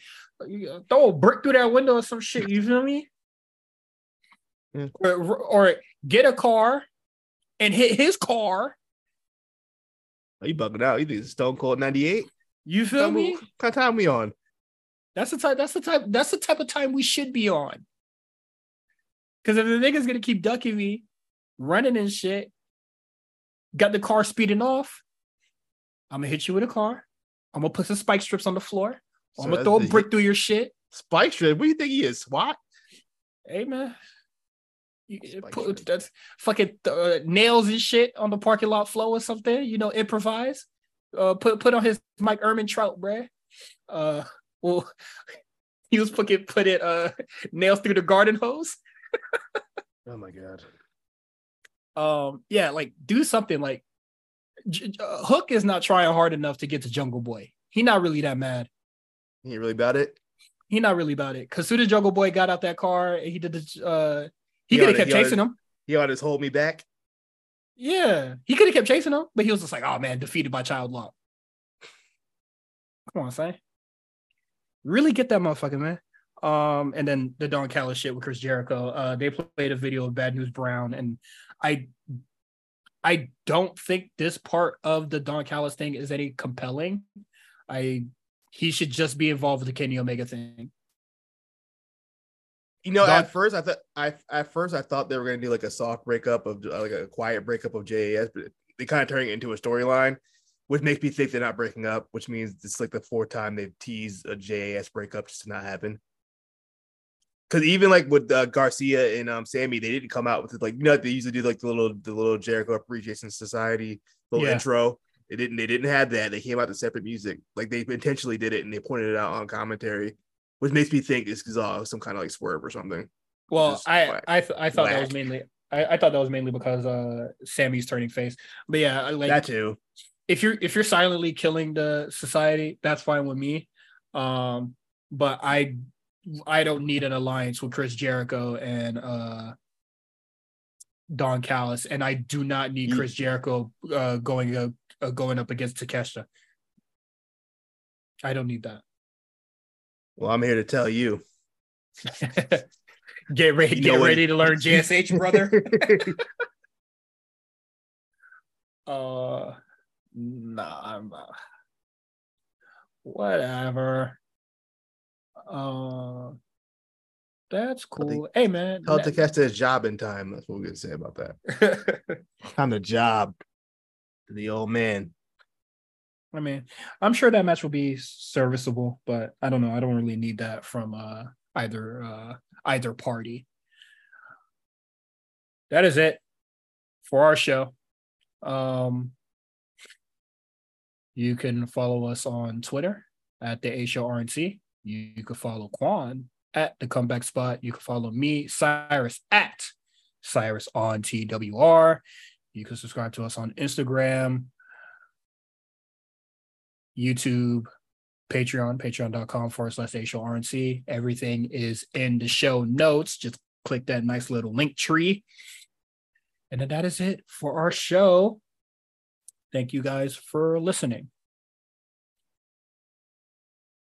Throw a brick through that window or some shit. You feel me? Yeah. Or, or get a car and hit his car. Oh, you bugging out. You think it's Stone Cold '98? You feel me? What time we on? That's the type. That's the type. That's the type of time we should be on. Because if the nigga's gonna keep ducking me, running and shit, got the car speeding off, I'm gonna hit you with a car. I'm gonna put some spike strips on the floor. So I'm gonna throw a brick through your shit. Spike strip. What do you think he is? SWAT? Hey man, you, put that's fucking uh, nails and shit on the parking lot floor or something. You know, improvise. Uh, put put on his Mike Ehrmantraut, bruh. Uh, well, he was fucking put it uh nails through the garden hose. Oh my god. Um yeah like do something like J- J- uh, hook is not trying hard enough to get to jungle boy he not really that mad. He ain't really about it. He not really about it. Cause soon as Jungle Boy got out that car, he did the uh he, he could have kept chasing him. He ought to hold me back. Yeah, he could have kept chasing him, but he was just like, "Oh man, defeated by child lock." Come on, say, really get that motherfucker, man. Um, and then the Don Callis shit with Chris Jericho. Uh, they played a video of Bad News Brown, and I, I don't think this part of the Don Callis thing is any compelling. I, he should just be involved with the Kenny Omega thing. You know, at first I thought I at first I thought they were gonna do like a soft breakup of uh, like a quiet breakup of JAS, but they kind of turning it into a storyline, which makes me think they're not breaking up, which means it's like the fourth time they've teased a JAS breakup just to not happen. Because even like with uh, Garcia and um Sammy, they didn't come out with it like you know they usually do like the little the little Jericho Appreciation Society little yeah. intro. They didn't they didn't have that. They came out to separate music. Like they intentionally did it and they pointed it out on commentary which makes me think it's because uh, some kind of like swerve or something. Well, I I th- I thought whack. that was mainly I, I thought that was mainly because uh Sammy's turning face. But yeah, like that too. If you're if you're silently killing the society, that's fine with me. Um, but I I don't need an alliance with Chris Jericho and uh Don Callis, and I do not need Chris Jericho uh, going uh, uh, going up against Takeshita. I don't need that. Well, I'm here to tell you. get ready, you get ready to learn JSH, brother. uh, nah, I'm, uh, whatever. Uh, that's cool. hey, man. Tell to catch his job in time. That's what we're gonna say about that. On the job to the old man. I mean, I'm sure that match will be serviceable, but I don't know. I don't really need that from uh, either uh, either party. That is it for our show. Um, you can follow us on Twitter at the A Show RNC. You, you can follow Quan at the Comeback Spot. You can follow me, Cyrus, at Cyrus on TWR. You can subscribe to us on Instagram, YouTube, Patreon, patreon.com forward slash RNC. Everything is in the show notes. Just click that nice little link tree. And then that is it for our show. Thank you guys for listening.